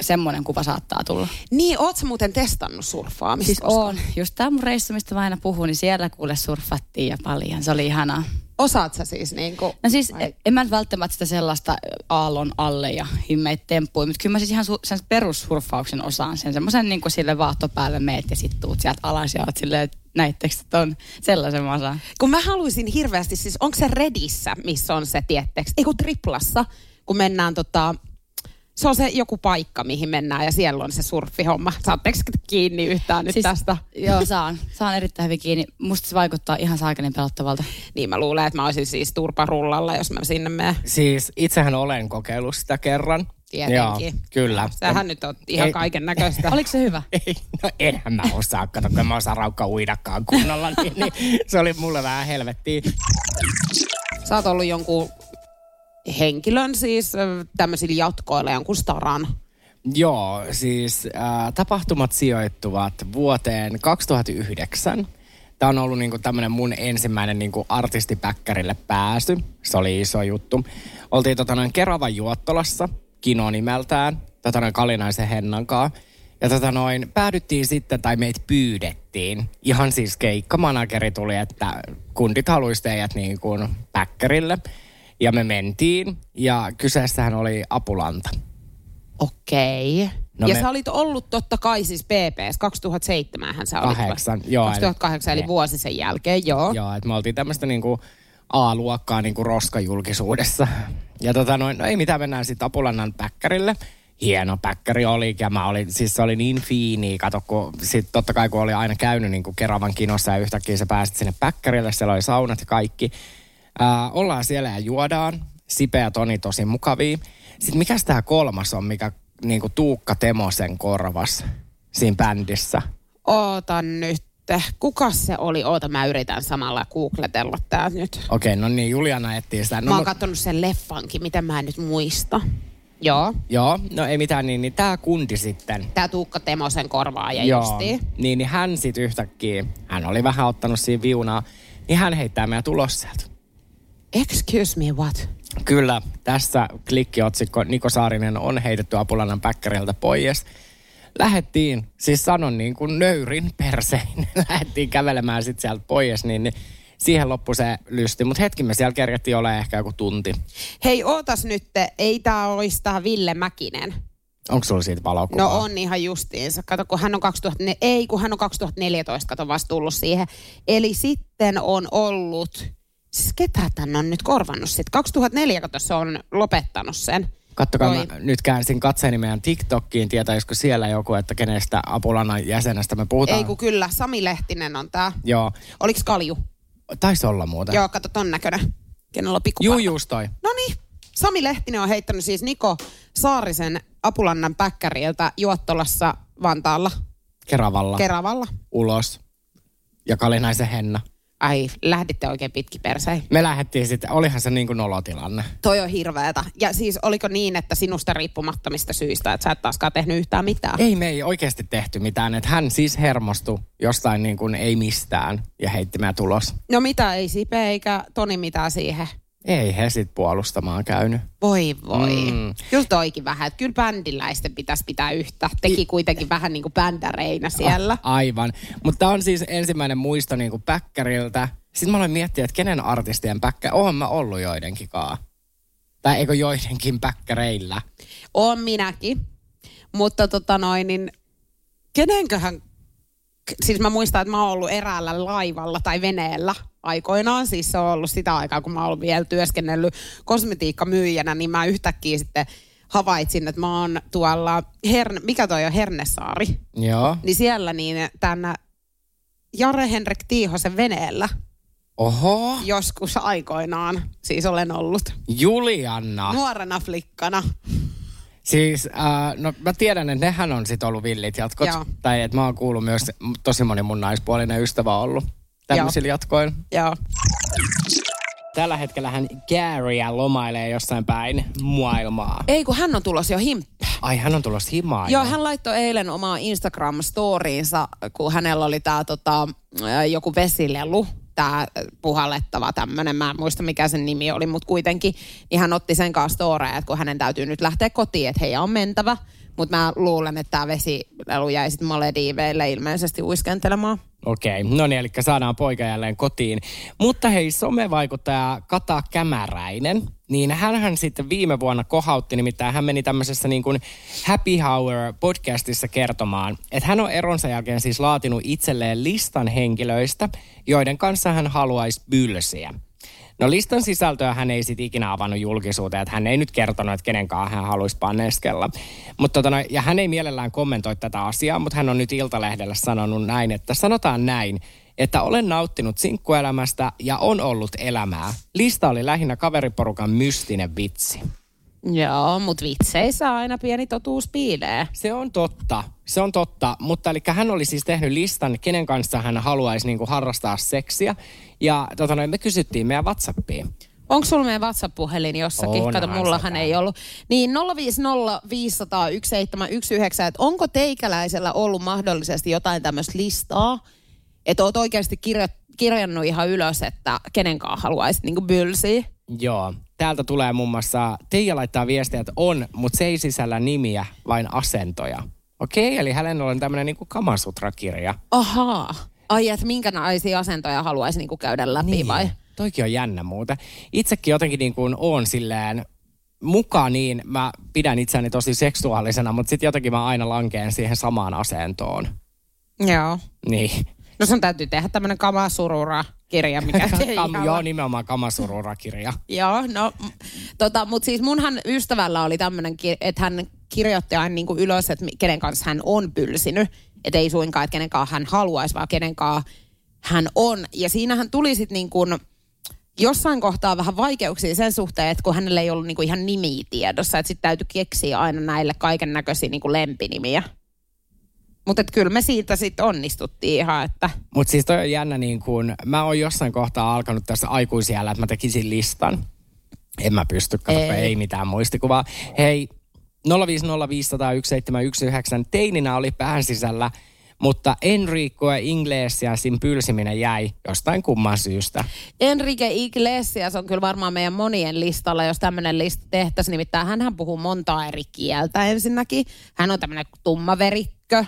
D: semmoinen kuva saattaa tulla.
A: Niin, oot muuten testannut surffaamista?
D: Siis on. Just tämä mun reissu, mistä mä aina puhun, niin siellä kuule surfattiin ja paljon. Se oli ihanaa.
A: Osaat sä siis niinku...
D: No siis
A: Vai-
D: en mä nyt välttämättä sitä sellaista aallon alle ja himmeitä temppuja, mutta kyllä mä siis ihan su- sen perussurffauksen osaan sen. Semmoisen niin kuin sille vaahto päälle meet ja sit tuut sieltä alas ja oot silleen, että näittekö ton sellaisen mä osaan.
A: Kun mä haluaisin hirveästi, siis onko se Redissä, missä on se, tietteeks, ei kun Triplassa, kun mennään tota, se on se joku paikka, mihin mennään ja siellä on se surffihomma. Saatteko kiinni yhtään nyt siis, tästä?
D: Joo, saan. Saan erittäin hyvin kiinni. Musta se vaikuttaa ihan saakelin pelottavalta.
A: Niin mä luulen, että mä olisin siis turparullalla, jos mä sinne menen.
B: Siis itsehän olen kokeillut sitä kerran.
A: Tietenkin.
B: Joo, kyllä.
A: Sähän nyt on ihan kaiken näköistä. [laughs]
D: Oliko se hyvä?
B: Ei, no enhän mä osaa, kato, kun en mä osaa raukka uidakaan kunnolla, niin, niin se oli mulle vähän helvettiä.
A: Sä oot ollut jonkun henkilön siis ö, tämmöisillä jatkoilla, jonkun staran.
B: Joo, siis äh, tapahtumat sijoittuvat vuoteen 2009. Tämä on ollut niinku tämmöinen mun ensimmäinen niinku artistipäkkärille pääsy. Se oli iso juttu. Oltiin tota noin Keravan Juottolassa, Kino nimeltään, tota noin Kalinaisen Hennankaa. Ja tota noin, päädyttiin sitten, tai meitä pyydettiin. Ihan siis keikkamanageri tuli, että kundit haluaisi teidät niin kuin päkkärille. Ja me mentiin, ja kyseessähän oli Apulanta.
A: Okei.
B: No
A: No ja
B: me-
A: sä olit ollut totta kai siis PPS, 2007 hän sä olit. vai?
B: Kahdeksan, joo, eli-
A: 2008 eli
B: Ne.
A: vuosi sen jälkeen, joo.
B: Joo, että me oltiin tämmöistä niinku A-luokkaa niinku roskajulkisuudessa. Ja tota noin, no ei mitään, mennään sitten Apulannan päkkärille. Hieno päkkäri oli, ja mä olin, siis se oli niin fiini, kato, kun sit totta kai kun oli aina käynyt niin kuin Keravan kinossa ja yhtäkkiä sä pääsit sinne päkkärille, siellä oli saunat ja kaikki. Ää, ollaan siellä ja juodaan, Sipe ja Toni tosi mukavia. Sitten mikäs tää kolmas on, mikä niin kuin Tuukka Temosen korvas siinä bändissä?
A: Oota nyt. Kuka se oli? Oota, mä yritän samalla googletella tää nyt.
B: Okei, no niin, Juliana etsii sitä. No,
A: Mä oon katsonut sen leffankin, mitä mä en nyt muista. Joo.
B: Joo, no ei mitään, niin, niin tämä kundi sitten.
A: Tää Tuukka Temosen korvaaja
B: Joo,
A: justiin.
B: niin, niin hän sitten yhtäkkiä, hän oli vähän ottanut siinä viunaa, niin hän heittää meidän tulos sieltä.
A: Excuse me, what?
B: Kyllä, tässä klikkiotsikko Niko Saarinen on heitetty Apulannan päkkäriltä pois. Lähettiin, siis sanon niin kuin nöyrin persein, [laughs] lähettiin kävelemään sitten sieltä pois, niin, niin siihen loppui se lysti. Mutta hetki me siellä kergettiin olla ehkä joku tunti.
A: Hei, ootas nyt, ei tää olisi tää Ville Mäkinen.
B: Onko sulla siitä valokuvaa?
A: No on ihan justiinsa. Kato, kun hän on 2000, ei, kun hän on 2014, kato vasta tullut siihen. Eli sitten on ollut, siis ketä tän on nyt korvannut sitten? 2004, kato, se on lopettanut sen.
B: Kattokaa,
A: Oi.
B: mä nyt käänsin katseeni meidän TikTokkiin, tietäisikö siellä joku, että kenestä Apulannan jäsenestä me puhutaan.
A: Ei kun kyllä, Sami Lehtinen on tää.
B: Joo,
A: Oliks Kalju?
B: taisi olla muuten.
A: Joo, kato ton näköinen. Kenellä on pikku
B: Juu, just toi.
A: No niin, Sami Lehtinen on heittänyt siis Niko Saarisen Apulannan päkkäriltä Juottolassa Vantaalla,
B: Keravalla,
A: Keravalla.
B: ulos. Ja Kalinaisen Henna.
A: Ai, lähditte oikein pitki persei.
B: Me lähdettiin sitten, olihan se niin kuin nolotilanne.
A: Toi on hirveetä. Ja siis oliko niin, että sinusta riippumattomista syistä, että sä et taaskaan tehnyt yhtään mitään?
B: Ei me ei oikeasti tehty mitään, että hän siis hermostui jostain niin kuin ei mistään ja heitti meidän tulos.
A: No mitä, ei Sipe eikä Toni mitään siihen.
B: Ei he sit puolustamaan käynyt.
A: Voi voi.
B: Mm.
A: Kyllä toikin vähän, että kyllä bändiläisten pitäisi pitää yhtä. Teki kuitenkin vähän niin kuin bändäreinä siellä.
B: Ah, aivan. Mutta tämä on siis ensimmäinen muisto niinku päkkäriltä. Sitten mä olen miettinyt, että kenen artistien päkkä... Oon mä ollut joidenkin kaa. Tai eikö joidenkin päkkäreillä.
A: Oon minäkin. Mutta tota noin, niin kenenköhän... Siis mä muistan, että mä oon ollut eräällä laivalla tai veneellä aikoinaan. Siis se on ollut sitä aikaa, kun mä oon vielä työskennellyt kosmetiikkamyyjänä, niin mä yhtäkkiä sitten havaitsin, että mä oon tuolla, Herne, mikä toi on, Hernesaari.
B: Joo.
A: Niin siellä niin tänä Jare Henrik Tiihosen veneellä
B: Oho.
A: joskus aikoinaan siis olen ollut
B: Julianna.
A: nuorena flikkana.
B: Siis, äh, no mä tiedän, että nehän on sit ollut villit jatkot.
A: Joo.
B: Tai että mä oon kuullut myös, tosi moni mun naispuolinen ystävä on ollut tämmöisillä jatkoilla.
A: Joo.
B: Tällä hetkellä hän Garya lomailee jossain päin maailmaa.
A: Ei, kun hän on tulossa jo himppään.
B: Ai, hän on tulossa himaan.
A: Joo, hän laittoi eilen omaa Instagram-storiinsa, kun hänellä oli tämä tota, joku vesilelu, tämä puhallettava tämmöinen, mä en muista mikä sen nimi oli, mutta kuitenkin, niin hän otti sen kanssa storeja, että kun hänen täytyy nyt lähteä kotiin, että heidän on mentävä. Mutta mä luulen, että tämä vesilelu jäi sitten Malediiveille ilmeisesti uiskentelemaan.
B: Okei, no niin, eli saadaan poika jälleen kotiin. Mutta hei, somevaikuttaja Kata Kämäräinen, niin hän sitten viime vuonna kohautti, nimittäin hän meni tämmöisessä niin kuin Happy Hour podcastissa kertomaan, että hän on eronsa jälkeen siis laatinut itselleen listan henkilöistä, joiden kanssa hän haluaisi bylsiä. No listan sisältöä hän ei sitten ikinä avannut julkisuuteen, että hän ei nyt kertonut, että kenenkaan hän haluaisi panneskella. Mutta tota, ja hän ei mielellään kommentoi tätä asiaa, mutta hän on nyt Iltalehdellä sanonut näin, että sanotaan näin, että olen nauttinut sinkkuelämästä ja on ollut elämää. Lista oli lähinnä kaveriporukan mystinen vitsi.
A: Joo, mutta vitseissä aina pieni totuus piilee.
B: Se on totta, se on totta. Mutta eli hän oli siis tehnyt listan, kenen kanssa hän haluaisi niinku harrastaa seksiä. Ja tota noin, me kysyttiin meidän Whatsappiin.
A: Onko sulla meidän WhatsApp-puhelin jossakin?
B: Onhan
A: Kato, mullahan ei ollut. Niin 050 500 1719, että onko teikäläisellä ollut mahdollisesti jotain tämmöistä listaa, että oot oikeasti kirja, kirjannut ihan ylös, että kenenkaan haluaisit niinku bylsiä?
B: Joo, täältä tulee muun muassa, Teija laittaa viestiä, että on, mutta se ei sisällä nimiä, vain asentoja. Okei, eli hänellä on tämmöinen niinku Kamasutra-kirja.
A: Ahaa. Ai, että minkä naisia asentoja haluaisi niinku käydä läpi niin. vai?
B: Toikin on jännä muuta. Itsekin jotenkin niin kuin on silleen, mukaan niin mä pidän itseäni tosi seksuaalisena, mutta sitten jotenkin mä aina lankeen siihen samaan asentoon.
A: Joo.
B: Niin.
A: No sun täytyy tehdä tämmöinen kamasurura-kirja, mikä [laughs]
B: Kam, joo, nimenomaan Kamasurura-kirja.
A: Joo, no, tota, mutta siis munhan ystävällä oli tämmöinen, että hän kirjoitti aina niinku ylös, että kenen kanssa hän on pylsinyt. Että ei suinkaan, että kenen kanssa hän haluaisi, vaan kenen kanssa hän on. Ja siinähän tuli sitten niin kuin jossain kohtaa vähän vaikeuksia sen suhteen, että kun hänellä ei ollut niinku ihan nimiä tiedossa, että sitten täytyy keksiä aina näille kaiken näköisiä niinku lempinimiä. Mutta kyllä me siitä sitten onnistuttiin ihan, että
B: Mutta siis toi on jännä niin kuin, mä oon jossain kohtaa alkanut tässä aikuisiellä, että mä tekisin listan. En mä pysty, kato. Ei.
A: ei
B: mitään muistikuvaa. Hei, 050501719 teininä oli pään sisällä, mutta Enrico ja Inglesiasin pylsiminen jäi jostain kumman syystä.
A: Enrique Iglesias on kyllä varmaan meidän monien listalla, jos tämmöinen lista tehtäisiin. Nimittäin hän puhuu montaa eri kieltä ensinnäkin. Hän on tämmöinen tummaverikkö,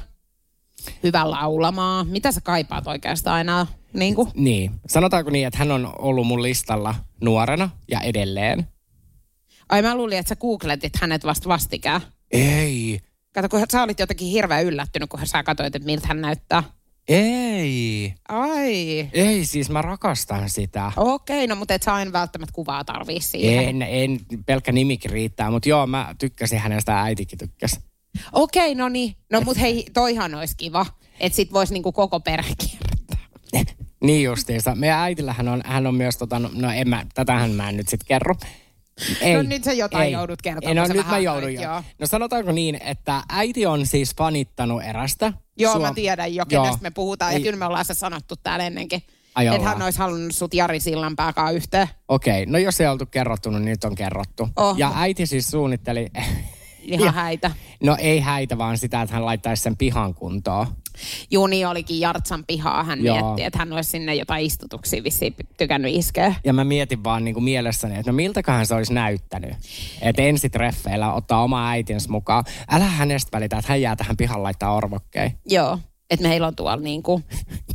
A: hyvä laulamaa. Mitä sä kaipaat oikeastaan aina? Niin kuin?
B: Niin, sanotaanko niin, että hän on ollut mun listalla nuorena ja edelleen.
A: Ai mä luulin, että sä googletit hänet vasta vastikään.
B: Ei,
A: Kato, kun sä olit jotenkin hirveän yllättynyt, kun sä katsoit, että miltä hän näyttää.
B: ei,
A: Ai.
B: ei siis mä rakastan sitä.
A: Okei, no mutta et sä aina välttämättä kuvaa tarvii siihen.
B: En, en, pelkkä nimikin riittää, mutta joo, mä tykkäsin hänestä, äitikin tykkäsi.
A: Okei, no niin. No mut hei, toihan olisi kiva. Että sit vois niinku koko perhe kiertää.
B: Niin justiinsa. Meidän äitillähän on, hän on myös, tota, no- no en mä, tätähän mä en nyt sit kerro. Ei,
A: No nyt sä jotain joudut kertomaan,
B: No
A: sä
B: nyt mä joudun jo.
A: joo.
B: No sanotaanko niin, että äiti on siis fanittanut erästä.
A: Joo,
B: Suom-
A: mä tiedän jo,
B: Joo.
A: kenestä me puhutaan. Ja
B: Ei-
A: kyllä me ollaan se sanottu täällä ennenkin. Että hän olisi halunnut sut Jari Sillanpääkaan yhteen.
B: Okei, no jos ei oltu kerrottu, niin nyt on kerrottu.
A: Oho.
B: Ja äiti siis suunnitteli,
A: ihan
B: Ja-
A: häitä.
B: No ei häitä, vaan sitä, että hän laittaisi sen pihan kuntoon.
A: Juni olikin Jartsan pihaa. Hän
B: Joo.
A: mietti, että hän olisi sinne jotain istutuksia vissiin tykännyt iskeä.
B: Ja mä mietin vaan niin kuin mielessäni, että no miltäköhän se olisi näyttänyt. Että ensitreffeillä ottaa oma äitinsä mukaan. Älä hänestä välitä, että hän jää tähän pihan laittaa orvokkeen.
A: Joo. Että meillä on tuolla niinku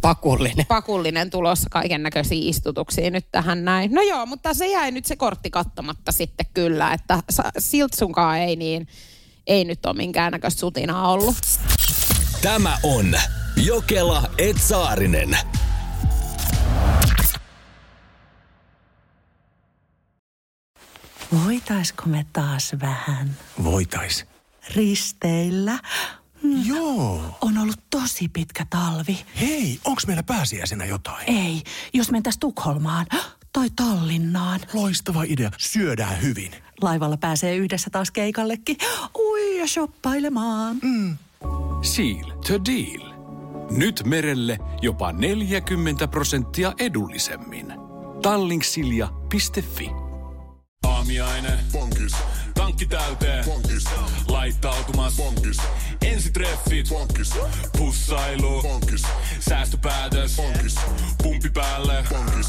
B: Pakullinen.
A: pakullinen tulossa kaiken näköisiä istutuksia nyt tähän näin. No joo, mutta se jäi nyt se kortti kattamatta sitten kyllä, että Siltsunkaan ei niin, ei nyt ole minkäännäköistä sutinaa ollut.
C: Tämä on Jokela Etsaarinen.
E: Voitaisko me taas vähän
F: Voitais.
E: risteillä?
F: Joo.
E: On ollut tosi pitkä talvi.
F: Hei, onks meillä pääsiäisenä jotain?
E: Ei, jos mentäis Tukholmaan tai Tallinnaan.
F: Loistava idea. Syödään hyvin.
E: Laivalla pääsee yhdessä taas keikallekin. Ui ja shoppailemaan.
G: Seal to deal. Nyt merelle jopa 40 prosenttia edullisemmin. Tallingsilja.fi Aamiaine. Bonkis. Tankki täyteen. Bonkis. Laittautumas. Bonkis. Ensitreffit. Bonkis. Pussailu. Bonkis. Säästöpäätös. Bonkis. Pumpi päälle. Bonkis.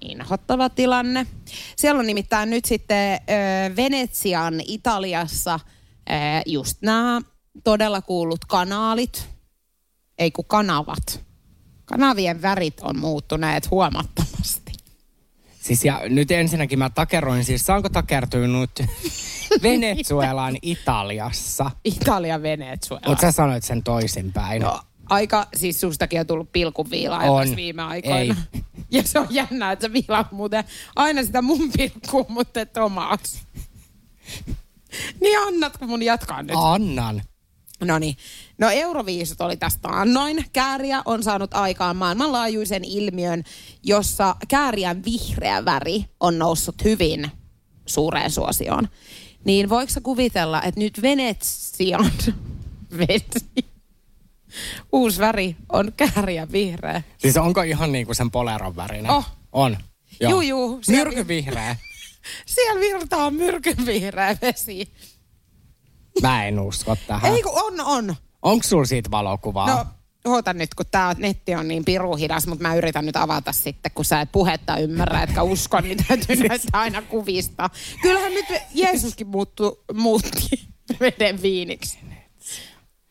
A: inhottava tilanne. Siellä on nimittäin nyt sitten ö, Venetsian Italiassa ö, just nämä todella kuullut kanaalit, ei kun kanavat. Kanavien värit on muuttuneet huomattavasti.
B: Siis ja nyt ensinnäkin mä takeroin, siis saanko takertua nyt [laughs] Venezuelan Italiassa?
A: Italia Venezuela.
B: Mutta sä sanoit sen toisinpäin.
A: No, aika, siis sustakin on tullut tässä viime aikoina.
B: Ei. [laughs]
A: Ja se on jännää, että sä viilaat muuten aina sitä mun pilkkua, mutta et omaas. [laughs] Niin annatko mun jatkaa nyt?
B: Annan.
A: No niin. No Euroviisut oli tästä annoin. Kääriä on saanut aikaan maailmanlaajuisen ilmiön, jossa kääriän vihreä väri on noussut hyvin suureen suosioon. Niin voiko kuvitella, että nyt Venetsian [laughs] vesi, uusi väri on kääriä vihreä?
B: Siis onko ihan niinku sen poleron värinen?
A: Oh.
B: On.
A: Juu, juu, siellä-
B: Myrkyvihreä. [laughs]
A: Siellä virtaa myrkynvihreä vesi.
B: Mä en usko tähän.
A: Ei kun on, on.
B: Onko sulla siitä valokuvaa?
A: No, oota nyt, kun tää netti on niin piru hidas, mutta mä yritän nyt avata sitten, kun sä et puhetta ymmärrä, etkä usko, niin täytyy näyttää [laughs] aina kuvista. Kyllähän nyt Jeesuskin muuttu, muutti veden viiniksi.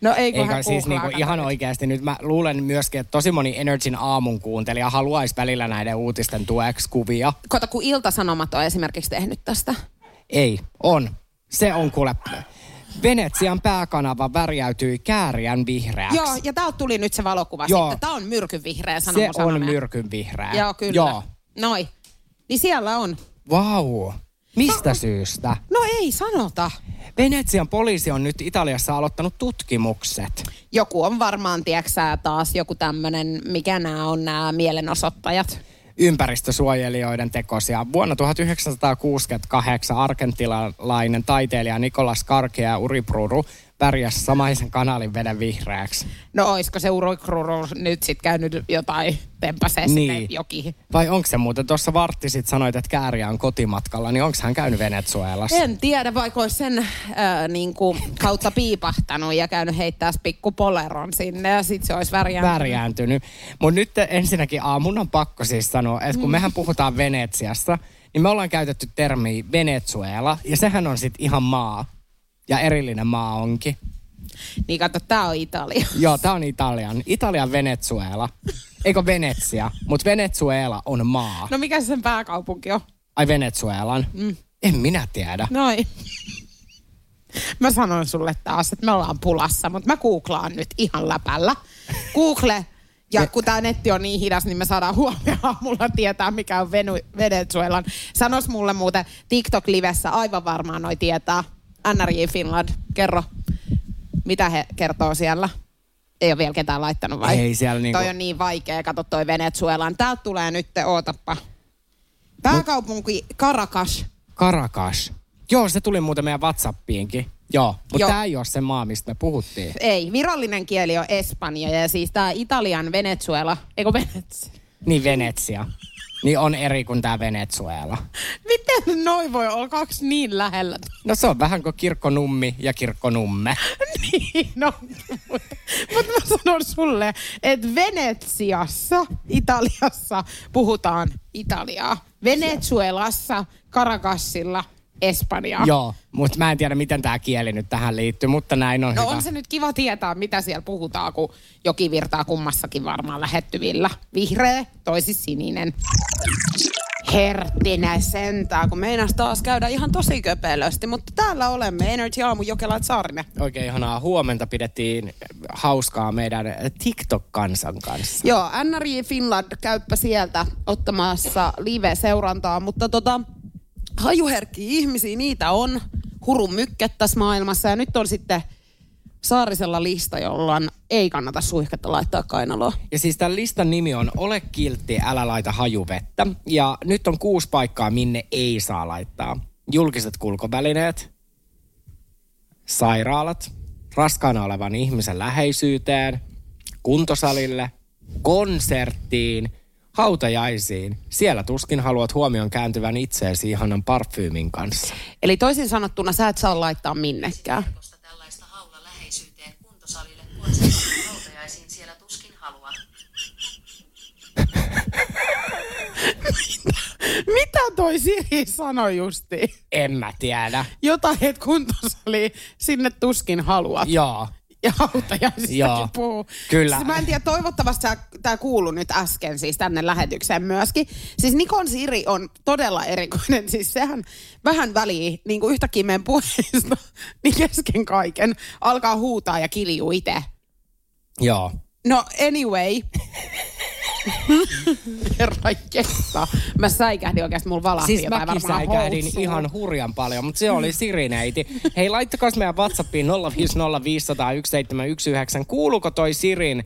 A: No ei
B: Eikä
A: hän
B: siis niinku ihan oikeasti nyt mä luulen myöskin, että tosi moni Energin aamun kuuntelija haluaisi välillä näiden uutisten tueksi kuvia.
A: Kato, kun Ilta-Sanomat on esimerkiksi tehnyt tästä.
B: Ei, on. Se on kuule. Venetsian pääkanava värjäytyi kääriän vihreäksi.
A: Joo, ja täältä tuli nyt se valokuva
B: Joo.
A: sitten. Tää on myrkynvihreä, sanoo
B: Se on myrkyn vihreä.
A: Joo, kyllä.
B: Joo.
A: Noi. Niin siellä on.
B: Vau. Mistä syystä?
A: No ei sanota.
B: Venetsian poliisi on nyt Italiassa aloittanut tutkimukset.
A: Joku on varmaan, tieksää taas joku tämmönen, mikä nämä on nämä mielenosoittajat.
B: ympäristösuojelijoiden tekosia. Vuonna 1968 argentilalainen taiteilija Nicolas Karkea ja Uri Pruru pärjäsi samaisen kanalin veden vihreäksi.
A: No oisko se urokruru nyt sitten käynyt jotain tempasee
B: Niin.
A: sinne jokin?
B: Vai onko se muuten, tuossa Vartti sit sanoit, että Kääriä on kotimatkalla, niin onko hän käynyt Venezuelassa?
A: En tiedä, vaikka olisi sen äh, niin kuin, kautta piipahtanut ja käynyt heittää pikku poleron sinne ja sitten se olisi värjännyt.
B: värjääntynyt. Mutta nyt ensinnäkin aamun on pakko siis sanoa, että kun mehän puhutaan Venetsiasta, niin me ollaan käytetty termiä Venezuela, ja sehän on sitten ihan maa. Ja erillinen maa onkin.
A: Niin kato, tää on Italia. [laughs]
B: Joo, tää on Italian. Italian Venezuela. Eikö Venetsia? Mutta Venezuela on maa.
A: No mikä se sen pääkaupunki on?
B: Ai Venezuelan? Mm. En minä tiedä.
A: Noin. [laughs] Mä sanon sulle taas, että me ollaan pulassa, mutta mä googlaan nyt ihan läpällä. Google, ja kun tämä netti on niin hidas, niin me saadaan huomenna aamulla tietää, mikä on Venu- Venezuelan. Sanos mulle muuten TikTok-livessä, aivan varmaan noi tietää. NRJ Finland, kerro, mitä he kertoo siellä? Ei ole vielä ketään laittanut vai?
B: Ei siellä niinku-
A: Toi on niin vaikea, kato toi Venezuelan. Täältä tulee nyt, ootappa. Pääkaupunki Caracas.
B: Caracas. Joo, se tuli muuten meidän Whatsappiinkin. Joo, mutta tämä ei ole se maa, mistä me puhuttiin.
A: Ei, virallinen kieli on Espanja ja siis tämä Italian Venezuela, eikö Venetsia?
B: Niin Venetsia. Niin on eri kuin tämä Venezuela.
A: Miten noi voi olla kaksi niin lähellä?
B: No se on vähän kuin kirkkonummi ja kirkkonumme. [laughs]
A: niin, no, mutta, mutta mä sanon sulle, että Venetsiassa, Italiassa puhutaan Italiaa. Venezuelassa, Caracasilla, Espanjaa.
B: Joo, mutta mä en tiedä, miten tämä kieli nyt tähän liittyy, mutta näin on
A: No
B: hyvä.
A: on se nyt kiva tietää, mitä siellä puhutaan, kun joki virtaa kummassakin varmaan lähettyvillä. Vihreä, toisi sininen. Herttinä sentää, kun meinas taas käydä ihan tosi köpelösti, mutta täällä olemme, Energy Aamu Jokela Saarinen.
B: Oikein ihanaa huomenta pidettiin hauskaa meidän TikTok-kansan kanssa.
A: Joo, NRJ Finland käyppä sieltä ottamassa live-seurantaa, mutta tota, hajuherkkiä ihmisiä, niitä on hurun mykket tässä maailmassa ja nyt on sitten Saarisella lista, jolla ei kannata suihketta laittaa kainaloon.
B: Ja siis tämän listan nimi on Ole kiltti, älä laita hajuvettä. Ja nyt on kuusi paikkaa, minne ei saa laittaa. Julkiset kulkovälineet, sairaalat, raskaana olevan ihmisen läheisyyteen, kuntosalille, konserttiin, hautajaisiin. Siellä tuskin haluat huomion kääntyvän itseesi ihanan parfyymin kanssa.
A: Eli toisin sanottuna sä et saa laittaa minnekään.
H: tällaista [laughs] haula läheisyyteen kuntosalille hautajaisiin siellä tuskin haluaa.
A: Mitä toi Siri sanoi justi?
B: En mä tiedä.
A: Jotain, että kuntosali sinne tuskin haluat.
B: Joo.
A: Ja hautajaisistakin puhuu.
B: kyllä.
A: Siis mä en tiedä, toivottavasti tämä kuuluu nyt äsken siis tänne lähetykseen myöskin. Siis Nikon Siri on todella erikoinen. [laughs] Siis sehän vähän väliä niin kuin yhtäkkiä meidän puheista, [laughs] niin kesken kaiken alkaa huutaa ja kiljuu itse.
B: Joo.
A: No anyway. [laughs] Herra jesta. Mä säikähdin oikeasti, mulla valahti
B: Siis
A: jotain
B: mäkin
A: varmaan
B: säikähdin
A: housuun.
B: ihan hurjan paljon, mutta se oli Sirineiti. Hei, laittakaa meidän Whatsappiin 050501719. Kuuluuko toi Sirin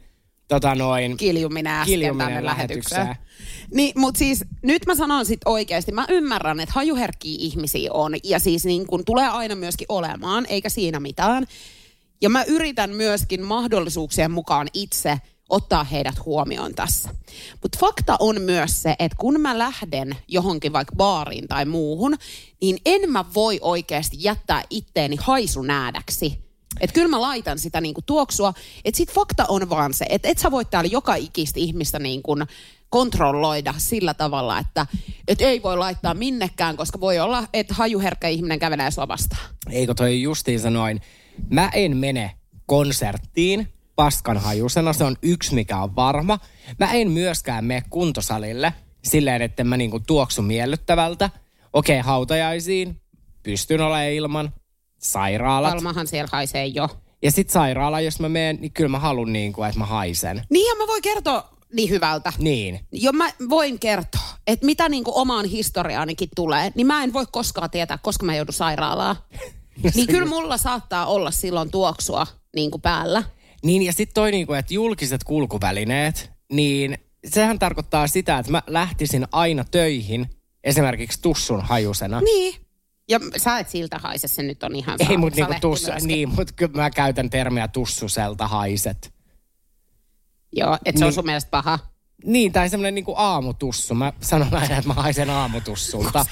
B: tota noin,
A: kiljuminen äsken
B: kiljuminen
A: tänne lähetykseen.
B: lähetykseen?
A: Niin, mutta siis nyt mä sanon sit oikeasti, mä ymmärrän, että hajuherkkiä ihmisiä on ja siis niin kun tulee aina myöskin olemaan, eikä siinä mitään. Ja mä yritän myöskin mahdollisuuksien mukaan itse ottaa heidät huomioon tässä. Mutta fakta on myös se, että kun mä lähden johonkin vaikka baariin tai muuhun, niin en mä voi oikeasti jättää itteeni haisunäädäksi. Että kyllä mä laitan sitä niinku tuoksua. Että sit fakta on vaan se, että et sä voit täällä joka ikistä ihmistä niinku kontrolloida sillä tavalla, että et ei voi laittaa minnekään, koska voi olla, että hajuherkkä ihminen kävelee sua vastaan.
B: Eikö toi justiinsa noin? Mä en mene konserttiin paskanhajusena, se on yksi mikä on varma. Mä en myöskään mene kuntosalille silleen, että mä niinku tuoksu miellyttävältä. Okei, hautajaisiin, pystyn olemaan ilman. Sairaalat.
A: Almahan siellä haisee jo.
B: Ja sit sairaala, jos mä menen, niin kyllä mä haluan niinku, että mä haisen.
A: Niin ja mä voin kertoa niin hyvältä.
B: Niin.
A: Jo mä voin kertoa, että mitä niinku omaan historiaanikin tulee, niin mä en voi koskaan tietää, koska mä joudun sairaalaan. Niin kyllä mulla saattaa olla silloin tuoksua niinku päällä.
B: Niin ja sitten toi niinku, että julkiset kulkuvälineet, niin sehän tarkoittaa sitä, että mä lähtisin aina töihin esimerkiksi tussun hajusena.
A: Niin. Ja sä et siltä haise, se nyt on ihan
B: Ei, mutta niinku tussu, niin, mut kyllä mä käytän termiä tussuselta haiset.
A: Joo, että se on
B: Niin.
A: sun mielestä paha.
B: Niin, tai semmoinen niinku aamutussu. Mä sanon aina, että mä haisen aamutussulta.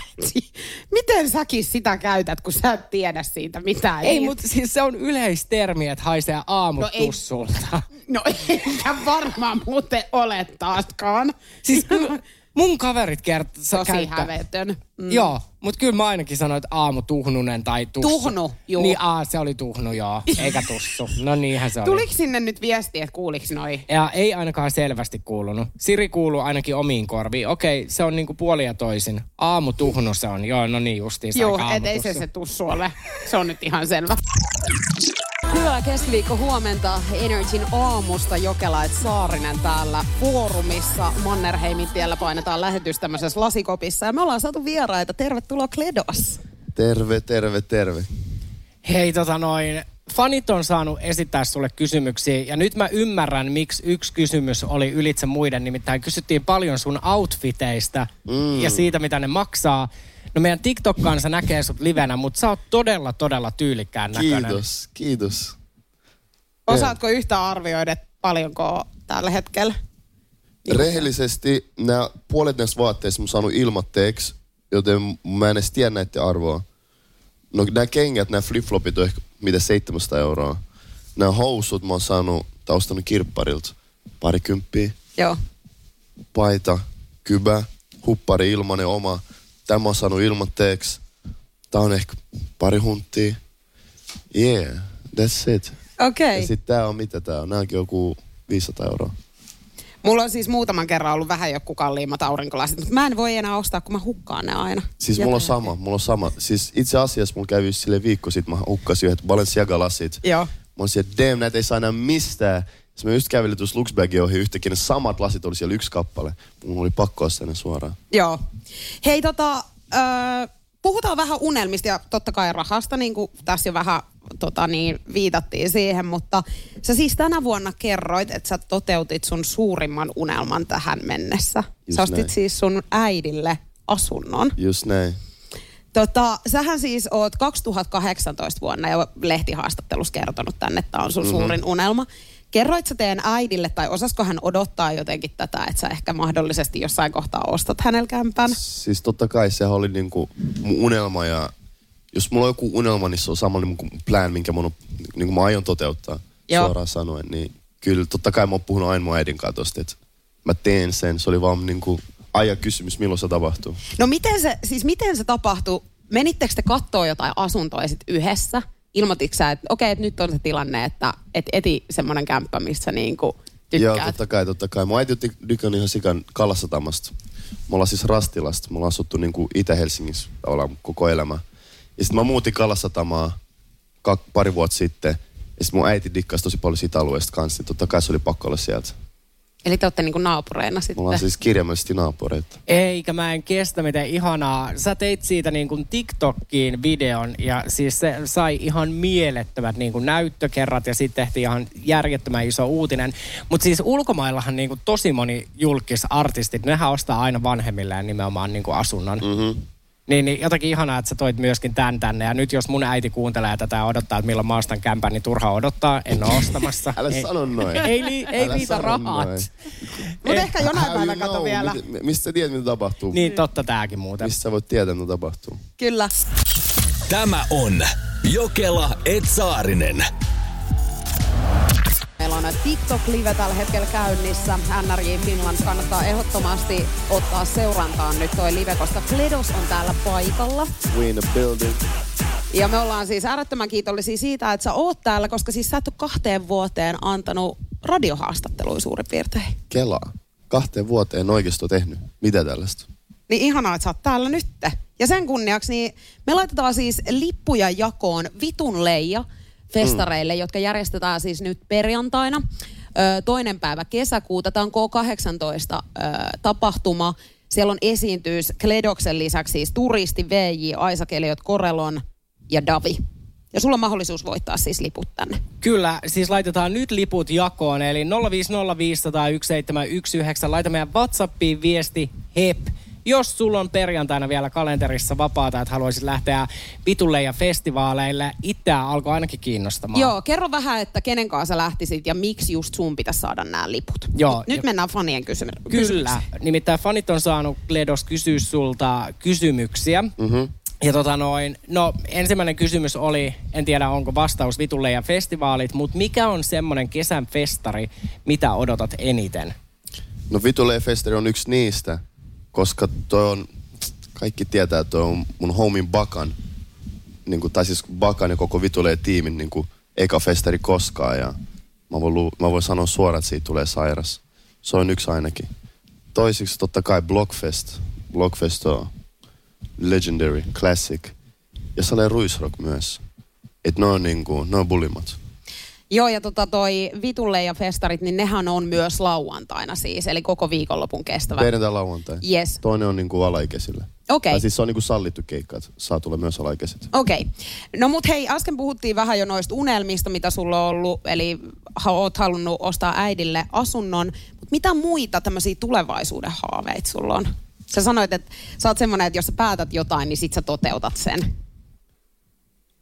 A: Miten säkin sitä käytät, kun sä et tiedä siitä mitään?
B: Ei, mutta siis se on yleistermi, että haisee aamutussulta.
A: No eikä varmaan muuten ole taaskaan.
B: Siis kyllä, Mun kaverit kertoo,
A: Tosi hävetön.
B: Mm. Joo, mutta kyllä mä ainakin sanoin, että aamu tuhnunen tai tussu.
A: Tuhnu, juu.
B: Niin, aa, se oli tuhnu, joo, eikä tussu. No niinhän se oli.
A: Tuliko sinne nyt viesti, että kuuliks noi?
B: Ja ei ainakaan selvästi kuulunut. Siri kuuluu ainakin omiin korviin. Okei, se on niinku puoli ja toisin. Aamu tuhnu se on. Joo, no niin justiinsa.
A: Joo, et ei se se tussu ole. Se on nyt ihan selvä. [laughs] Hyvää keskiviikko huomenta Energyn aamusta Jokelait Saarinen täällä foorumissa. Mannerheimin tiellä painetaan lähetys tämmöisessä lasikopissa ja me ollaan saatu vieraita. Tervetuloa Kledos.
I: Terve, terve, terve.
B: Hei tota noin, fanit on saanut esittää sulle kysymyksiä ja nyt mä ymmärrän, miksi yksi kysymys oli ylitse muiden. Nimittäin kysyttiin paljon sun outfiteista mm. ja siitä, mitä ne maksaa. No meidän TikTok-kansa näkee sut livenä, mutta sä oot todella, todella tyylikkään näköinen.
I: Kiitos, kiitos.
A: Osaatko yhtä arvioida, että paljonko tällä hetkellä?
I: Rehellisesti nämä puolet näistä vaatteista mä oon saanut ilmatteeksi, joten mä en edes tiedä näiden arvoa. No nämä kengät, nämä flip-flopit on ehkä mitä 700 euroa. Nämä housut mä oon saanut, tai ostanut kirpparilta parikymppiä.
A: Joo.
I: Paita, kybä, huppari ilmanen oma. Tämä on saanut ilmatteeksi. Tää on ehkä pari hunttia. Yeah, that's it.
A: Okei.
I: Ja sitten tää on mitä tää on? Nääkin joku 500 euroa.
A: Mulla on siis muutaman kerran ollut vähän joku kalliimmat aurinkolasit, mutta mä en voi enää ostaa, kun mä hukkaan ne aina.
I: Siis mulla on sama, mulla on sama. Siis itse asiassa mulla kävi sille viikko sitten, mä hukkasin yhdet Balenciaga-lasit.
A: Joo.
I: Mä olin siellä, damn, näitä ei saa enää mistään. Sitten mä just kävelin tuossa Luxbagin ohi yhtäkkiä, ne samat lasit oli siellä yksi kappale. Mulla oli pakko ostaa ne suoraan.
A: Joo. Hei tota, ö, puhutaan vähän unelmista ja totta kai rahasta, niin kuin tässä jo vähän tota, niin, viitattiin siihen, mutta sä siis tänä vuonna kerroit, että sä toteutit sun suurimman unelman tähän mennessä.
I: Just
A: sä ostit
I: näin.
A: siis sun äidille asunnon.
I: Just näin.
A: Tota, sähän siis oot 2018 vuonna jo lehtihaastattelussa kertonut tänne, että tää on sun
I: Mhm.
A: mm-hmm. suurin unelma. Kerroit sä teidän äidille, tai osasko hän odottaa jotenkin tätä, että sä ehkä mahdollisesti jossain kohtaa ostat hänellä kämpän?
I: Siis totta kai se oli niinku mun unelma ja jos mulla on joku unelma, niin se on sama niinku plan, minkä mun on, niinku mä aion toteuttaa
A: Joo.
I: suoraan sanoen. Niin kyllä totta kai mä oon puhunut aina mun äidin kanssa että mä teen sen. Se oli vaan niinku ajan kysymys, milloin se tapahtuu.
A: No miten se, siis miten se tapahtui? Menittekö te kattoo jotain asuntoa sit yhdessä? Ilmoititko sä, että okei, että nyt on se tilanne, että et eti semmoinen kämppä, missä niinku
I: Joo,
A: tykkäät?
I: totta kai, totta kai. Mun äiti dykän ihan sikan Kallasatamasta. Me ollaan siis Rastilasta. Me ollaan asuttu niinku Itä-Helsingissä tavallaan koko elämä. Ja sitten mä muutin Kallasatamaa kak, pari vuotta sitten. Ja sitten mun äiti dikkasi tosi paljon siitä alueesta kanssa. Niin totta kai se oli pakko olla sieltä.
A: Eli te olette niinku naapureina sitten.
I: ollaan siis kirjaimellisesti naapureita.
B: Eikä mä en kestä miten ihanaa. Sä teit siitä niin kuin TikTokkiin videon ja siis se sai ihan mielettömät niin kuin näyttökerrat ja sitten tehtiin ihan järjettömän iso uutinen. Mutta siis ulkomaillahan niin kuin tosi moni julkisartistit, nehän ostaa aina vanhemmilleen nimenomaan niin kuin asunnon.
I: Mm-hmm.
B: Niin, niin jotakin ihanaa, että sä toit myöskin tän tänne. Ja nyt jos mun äiti kuuntelee tätä ja odottaa, että milloin mä ostan kämpän, niin turha odottaa. En ole ostamassa. [laughs]
I: Älä
B: ei,
I: sano noin. [laughs]
B: Ei, li, ei
I: Älä
B: riitä
I: sano
B: rahat. [laughs]
A: Mutta ehkä jonain
I: you
A: päivänä kato
I: know?
A: vielä.
I: Mistä sä tiedät, mitä tapahtuu?
B: Niin totta tääkin muuten.
I: Mistä sä voit tietää, mitä tapahtuu?
A: Kyllä.
C: Tämä on Jokela Etsaarinen.
A: Meillä on TikTok-live tällä hetkellä käynnissä. NRJ Finland kannattaa ehdottomasti ottaa seurantaan nyt toi live, koska Kledos on täällä paikalla.
I: We in the building.
A: Ja me ollaan siis äärettömän kiitollisia siitä, että sä oot täällä, koska siis sä et ole kahteen vuoteen antanut radiohaastattelua suurin piirtein.
I: Kelaa. Kahteen vuoteen en oikeasti tehnyt. Mitä tällaista?
A: Niin ihanaa, että sä oot täällä nytte. Ja sen kunniaksi niin me laitetaan siis lippuja jakoon Vitun Leija festareille, mm. jotka järjestetään siis nyt perjantaina. Ö, toinen päivä kesäkuuta. Tämä on K18 ö, tapahtuma. Siellä on esiintyys Kledoksen lisäksi siis turisti, VJ, Aisa Keliot, Korelon ja Davi. Ja sulla on mahdollisuus voittaa siis liput tänne.
B: Kyllä, siis laitetaan nyt liput jakoon, eli 050501719. Laita meidän WhatsAppiin viesti HEP. Jos sulla on perjantaina vielä kalenterissa vapaata, että haluaisit lähteä vitulle ja festivaaleille, itseä alkoi ainakin kiinnostamaan.
A: Joo, kerro vähän, että kenen kanssa sä lähtisit ja miksi just sun pitäisi saada nämä liput.
B: Joo,
A: Mut Nyt
B: jo-
A: mennään fanien kysymy-
B: Kyllä,
A: kysymyksiin.
B: nimittäin fanit on saanut Kledos kysyä sulta kysymyksiä.
I: Mm-hmm.
B: Ja tota noin, no ensimmäinen kysymys oli, en tiedä onko vastaus vitulle ja festivaalit, mutta mikä on semmoinen kesän festari, mitä odotat eniten?
I: No Vitule Festeri on yksi niistä. Koska toi on, kaikki tietää, että toi on mun homin Bakan, niin kuin, tai siis Bakan ja koko Vituleen tiimin niin kuin, eka festari koskaan. Ja mä voin, mä voin sanoa suoraan, että siitä tulee sairas. Se on yksi ainakin. Toisiksi totta kai Blockfest. Blockfest on legendary, classic. Ja Sale Ruisrock myös. Et ne on niinku, ne on bulimmat.
A: Joo, ja tota toi Vitulle ja festarit, niin nehän on myös lauantaina siis, eli koko viikonlopun kestävä.
I: Perjantai lauantai.
A: Yes.
I: Toinen on niinku alaikäisille.
A: Okei.
I: Tai siis se on niinku sallittu keikka, että saa tulla myös alaikäiset.
A: Okei. Okay. No mut hei, äsken puhuttiin vähän jo noista unelmista, mitä sulla on ollut, eli oot halunnut ostaa äidille asunnon. Mut mitä muita tämmöisiä tulevaisuuden haaveita sulla on? Sä sanoit, että sä oot semmonen, että jos sä päätät jotain, niin sit sä toteutat sen.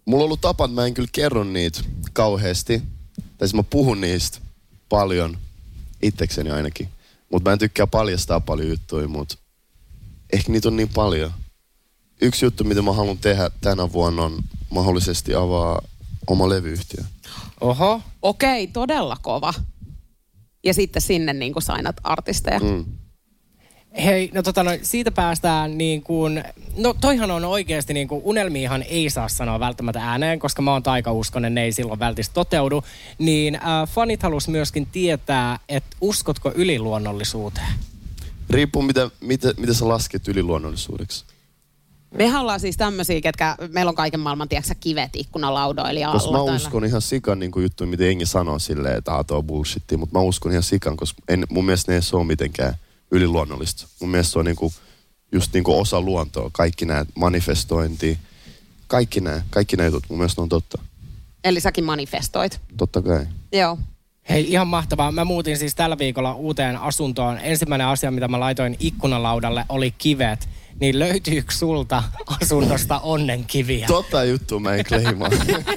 I: Mulla on ollut tapa, että mä en kyllä kerro niitä kauheasti. Tai siis mä puhun niistä paljon, itsekseni ainakin. Mutta mä en tykkää paljastaa paljon juttuja, mutta ehkä niitä on niin paljon. Yksi juttu, mitä mä haluan tehdä tänä vuonna on mahdollisesti avaa oma levyyhtiö.
B: Oho.
A: Okei, okay, todella kova. Ja sitten sinne niin kuin sainat artisteja.
I: Mm.
B: Hei, no tota no, siitä päästään niin kuin, no toihan on oikeasti niin kuin, unelmiihan ei saa sanoa välttämättä ääneen, koska mä oon taikauskonen, ne ei silloin välttämättä toteudu. Niin äh, fanit halus myöskin tietää, että uskotko yliluonnollisuuteen?
I: Riippuu, mitä, mitä, mitä sä lasket yliluonnollisuudeksi.
A: Mehän ollaan siis tämmöisiä, ketkä, meillä on kaiken maailman, tiedätkö, kivet ikkunalaudoilla ja
I: Koska mä uskon ihan sikan niin juttuja, mitä jengi sanoo silleen, että ah, tuo on bullshittia, mutta mä uskon ihan sikan, koska en, mun mielestä ne ei se ole mitenkään yliluonnollista. Mun mielestä se on niinku, just niinku osa luontoa. Kaikki nämä manifestointi, kaikki nämä, kaikki nämä jutut mun mielestä ne on totta.
A: Eli säkin manifestoit.
I: Totta kai.
A: Joo.
B: Hei, ihan mahtavaa. Mä muutin siis tällä viikolla uuteen asuntoon. Ensimmäinen asia, mitä mä laitoin ikkunalaudalle, oli kivet. Niin löytyykö sulta asunnosta onnenkiviä?
I: Tota juttu mä en kleimaa.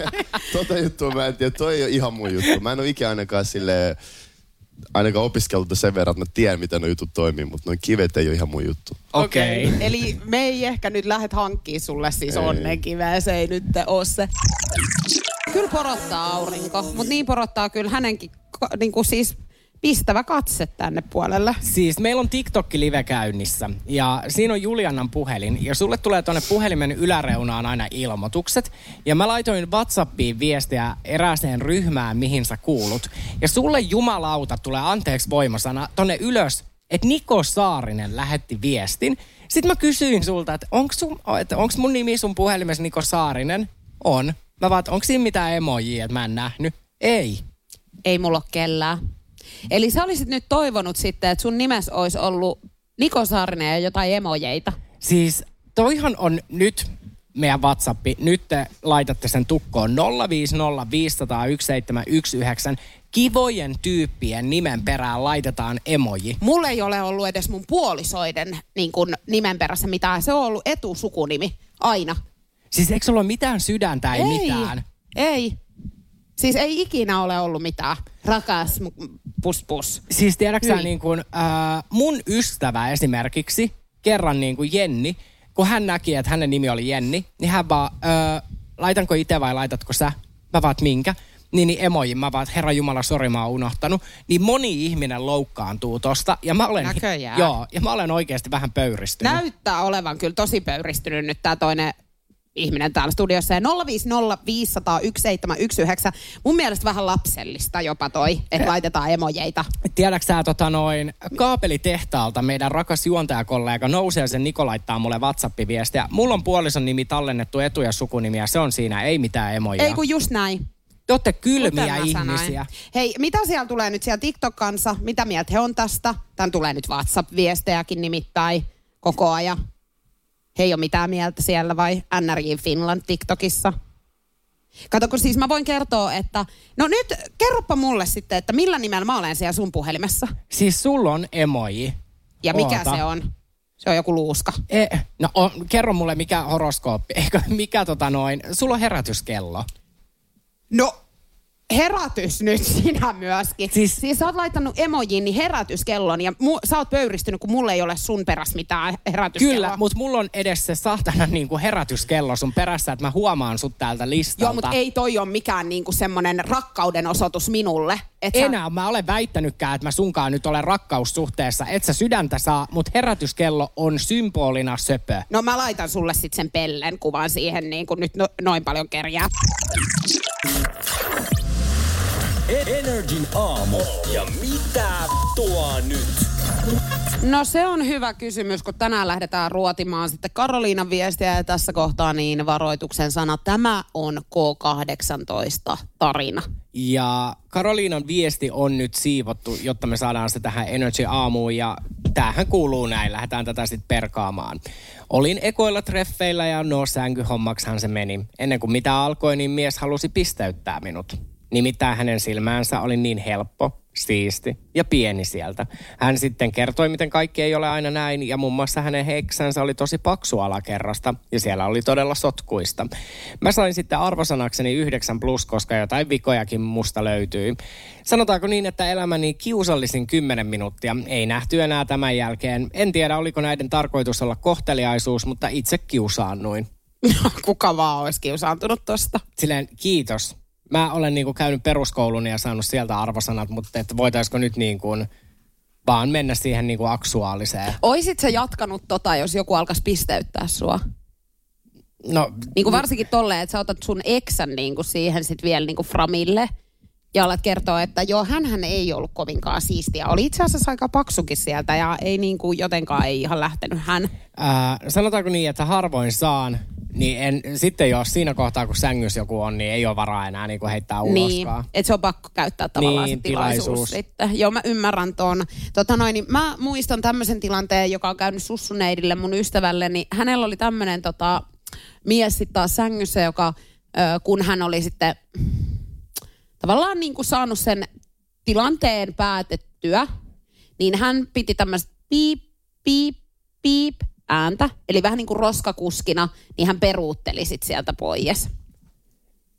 I: [laughs] tota juttu mä en tiedä. Toi ei ole ihan mun juttu. Mä en ole ikinä ainakaan silleen, ainakaan opiskeltu sen verran, että mä tiedän, miten nuo jutut toimii, mutta noin kivet ei ole ihan mun juttu.
B: Okei. Okay.
A: Eli me ei ehkä nyt lähdet hankkiin sulle siis
I: Ei.
A: onnenkiveä, se ei nyt ole se. Kyllä porottaa aurinko, mutta niin porottaa kyllä hänenkin niin kuin siis pistävä katse tänne puolelle.
B: Siis meillä on TikTok-live käynnissä ja siinä on Juliannan puhelin ja sulle tulee tuonne puhelimen yläreunaan aina ilmoitukset. Ja mä laitoin Whatsappiin viestiä erääseen ryhmään, mihin sä kuulut. Ja sulle jumalauta tulee anteeksi voimasana tonne ylös, että Niko Saarinen lähetti viestin. Sitten mä kysyin sulta, että onko että onks mun nimi sun puhelimessa Niko Saarinen? On. Mä vaan, onko siinä mitään emojia, että mä en nähnyt? Ei.
A: Ei mulla ole kellään. Eli sä olisit nyt toivonut sitten, että sun nimes olisi ollut Niko Saarinen ja jotain emojeita.
B: Siis toihan on nyt meidän WhatsAppi. Nyt te laitatte sen tukkoon 050501719. Kivojen tyyppien nimen perään laitetaan emoji.
A: Mulla ei ole ollut edes mun puolisoiden niin kun, nimen perässä mitään. Se on ollut etusukunimi. Aina.
B: Siis eikö sulla ole mitään sydäntä, ei, mitään?
A: Ei. Siis ei ikinä ole ollut mitään. Rakas pus pus.
B: Siis tiedätkö sä
A: Hyi.
B: niin kuin, äh, mun ystävä esimerkiksi, kerran niin kuin Jenni, kun hän näki, että hänen nimi oli Jenni, niin hän vaan, äh, laitanko itse vai laitatko sä? Mä vaan, "Et minkä? Niin, niin emojin, mä vaan, "Et herra Jumala, sori, mä oon unohtanut. Niin moni ihminen loukkaantuu tosta. Ja mä olen,
A: Näköjään.
B: joo, ja mä olen oikeasti vähän pöyristynyt.
A: Näyttää olevan kyllä tosi pöyristynyt nyt tää toinen ihminen täällä studiossa. Ja 050501719. Mun mielestä vähän lapsellista jopa toi, että laitetaan emojeita.
B: Tiedätkö sä tota noin kaapelitehtaalta meidän rakas juontajakollega nousee sen Niko laittaa mulle WhatsApp-viestiä. Mulla on puolison nimi tallennettu etu- ja sukunimi ja se on siinä, ei mitään emoja.
A: Ei kun just näin.
B: Te olette kylmiä
A: mä sanoin.
B: ihmisiä.
A: Hei, mitä siellä tulee nyt siellä TikTok kanssa? Mitä mieltä he on tästä? Tän tulee nyt WhatsApp-viestejäkin nimittäin koko ajan. He ei ole mitään mieltä siellä vai NRJ Finland TikTokissa? Kato, kun siis mä voin kertoa, että... No nyt kerropa mulle sitten, että millä nimellä mä olen siellä sun puhelimessa.
B: Siis sulla on emoji.
A: Ja mikä
B: Oota.
A: se on? Se on joku luuska.
B: E, no on, kerro mulle mikä horoskooppi, [laughs] eikö mikä tota noin, sulla on herätyskello.
A: No, herätys nyt sinä myöskin. Siis, siis sä oot laittanut emojiin niin herätyskellon ja mu, sä oot pöyristynyt, kun mulla ei ole sun peräs mitään herätyskelloa.
B: Kyllä, mutta mulla on edes se saatana niinku herätyskello sun perässä, että mä huomaan sut täältä listalta.
A: Joo, mutta ei toi ole mikään niinku semmoinen rakkauden osoitus minulle. Et sä-
B: Enää mä olen väittänytkään, että mä sunkaan nyt olen rakkaussuhteessa. Et sä sydäntä saa, mutta herätyskello on symbolina söpö.
A: No mä laitan sulle sitten sen pellen kuvan siihen niin kuin nyt no, noin paljon kerjää.
C: Energin aamu. Ja mitä tuo nyt?
A: No se on hyvä kysymys, kun tänään lähdetään ruotimaan sitten Karoliinan viestiä ja tässä kohtaa niin varoituksen sana. Tämä on K18 tarina.
B: Ja Karoliinan viesti on nyt siivottu, jotta me saadaan se tähän Energy aamuun ja tämähän kuuluu näin, lähdetään tätä sitten perkaamaan. Olin ekoilla treffeillä ja no sänkyhommaksihan se meni. Ennen kuin mitä alkoi, niin mies halusi pisteyttää minut. Nimittäin hänen silmäänsä oli niin helppo, siisti ja pieni sieltä. Hän sitten kertoi, miten kaikki ei ole aina näin ja muun muassa hänen heksänsä oli tosi paksu alakerrasta ja siellä oli todella sotkuista. Mä sain sitten arvosanakseni 9 plus, koska jotain vikojakin musta löytyi. Sanotaanko niin, että elämäni kiusallisin 10 minuuttia ei nähty enää tämän jälkeen. En tiedä, oliko näiden tarkoitus olla kohteliaisuus, mutta itse kiusaannuin. [laughs]
A: Kuka vaan olisi kiusaantunut tosta.
B: Silleen kiitos. Mä olen niinku käynyt peruskoulun ja saanut sieltä arvosanat, mutta että voitaisiko nyt niin kuin vaan mennä siihen niinku aksuaaliseen.
A: Oisit sä jatkanut tota, jos joku alkaisi pisteyttää sua?
B: No,
A: Niin kuin varsinkin tolleen, että sä otat sun eksän niin kuin siihen sit vielä niin kuin framille ja alat kertoa, että joo, hän ei ollut kovinkaan siistiä. Oli itse asiassa aika paksukin sieltä ja ei niin kuin jotenkaan ei ihan lähtenyt hän.
B: ää, sanotaanko niin, että harvoin saan, niin en, sitten jos siinä kohtaa, kun sängyssä joku on, niin ei ole varaa enää niinku heittää
A: Niin,
B: uloskaan.
A: että se on pakko käyttää tavallaan
B: Niin,
A: se tilaisuus,
B: tilaisuus.
A: sitten. Joo, mä ymmärrän ton. Tota noin, niin mä muistan tämmöisen tilanteen, joka on käynyt sussuneidille mun ystävälle, niin hänellä oli tämmöinen tota, mies sitten taas sängyssä, joka kun hän oli sitten tavallaan niin kuin saanut sen tilanteen päätettyä, niin hän piti tämmöistä piip, piip, piip ääntä, eli vähän niin kuin roskakuskina, niin hän peruutteli sit sieltä pois.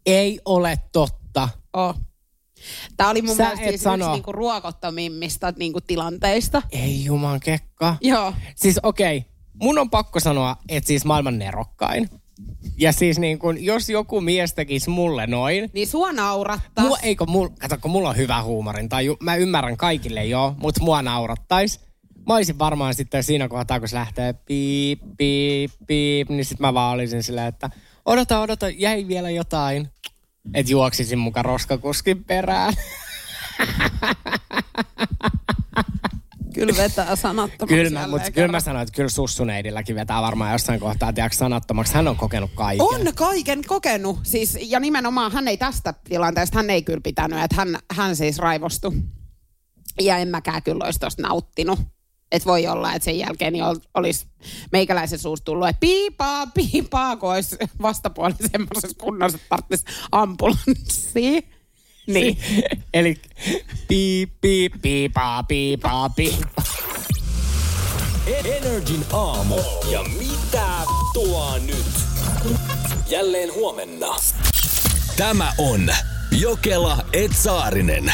B: Ei ole totta.
A: Oh. Tämä oli mun
B: Sä
A: mielestä siis
B: sano.
A: yksi niinku ruokottomimmista niinku tilanteista.
B: Ei juman kekka.
A: Joo.
B: Siis okei, okay, mun on pakko sanoa, että siis maailman nerokkain. Ja siis niin kun, jos joku mies tekisi mulle noin,
A: Niin sua naurattaa.
B: Mua, eikö mul, kato, kun mulla on hyvä huumorin, tai mä ymmärrän kaikille joo, mutta mua naurattais. Mä olisin varmaan sitten siinä kohtaa, kun se lähtee piip, piip, piip, niin sit mä vaan olisin silleen, että odota, odota, jäi vielä jotain. Et juoksisin muka roskakuskin perään. [laughs]
A: Kyllä vetää sanattomaksi.
B: kyllä, mä, mutta kyllä mä sanoin, että kyllä sussuneidilläkin vetää varmaan jossain kohtaa, tiedätkö, sanattomaksi. Hän on kokenut kaiken.
A: On kaiken kokenut. Siis, ja nimenomaan hän ei tästä tilanteesta, hän ei kyllä pitänyt, että hän, hän siis raivostui. Ja en mäkään kyllä olisi tosta nauttinut. Että voi olla, että sen jälkeen niin ol- olisi meikäläisen suusta tullut, että piipaa, piipaa, kun olisi vastapuoli semmoisessa kunnossa, että tarvitsisi ambulanssia. Niin.
B: Eli piip, piip, piipaa, piipaa, piipaa.
C: Energin aamu. Ja mitä tuo nyt? Jälleen huomenna. Tämä on Jokela Etsaarinen.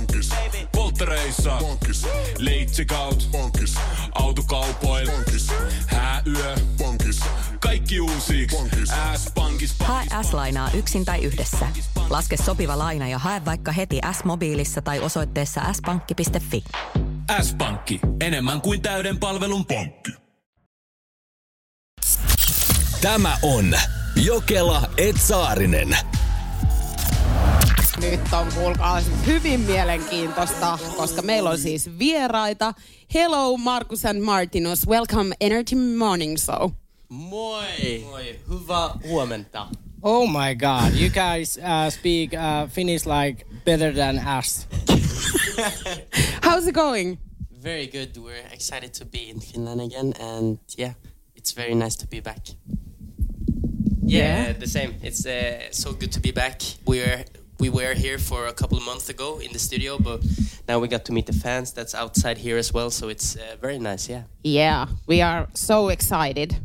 G: Polttereissa. Bonkis. Leitsikaut. Bonkis. Autokaupoil. Bonkis. Hääyö. Bonkis. Kaikki uusi. S-pankis.
J: Hae S-lainaa yksin tai yhdessä. Laske sopiva laina ja hae vaikka heti S-mobiilissa tai osoitteessa s-pankki.fi.
G: S-pankki. Enemmän kuin täyden palvelun pankki.
C: Tämä on Jokela Etsaarinen.
A: Nyt on kuulkaa hyvin mielenkiintoista, koska meillä on siis vieraita. Hello Markus and Martinus, welcome Energy Morning Show.
K: Moi! Moi, hyvää huomenta.
B: Oh my god, you guys uh, speak uh, Finnish like better than us. [laughs]
A: How's it going?
K: Very good. We're excited to be in Finland again, and yeah, it's very nice to be back. Yeah, the same. It's uh, so good to be back. We're we were here for a couple of months ago in the studio, but now we got to meet the fans that's outside here as well. So it's uh, very nice. Yeah.
A: Yeah, we are so excited.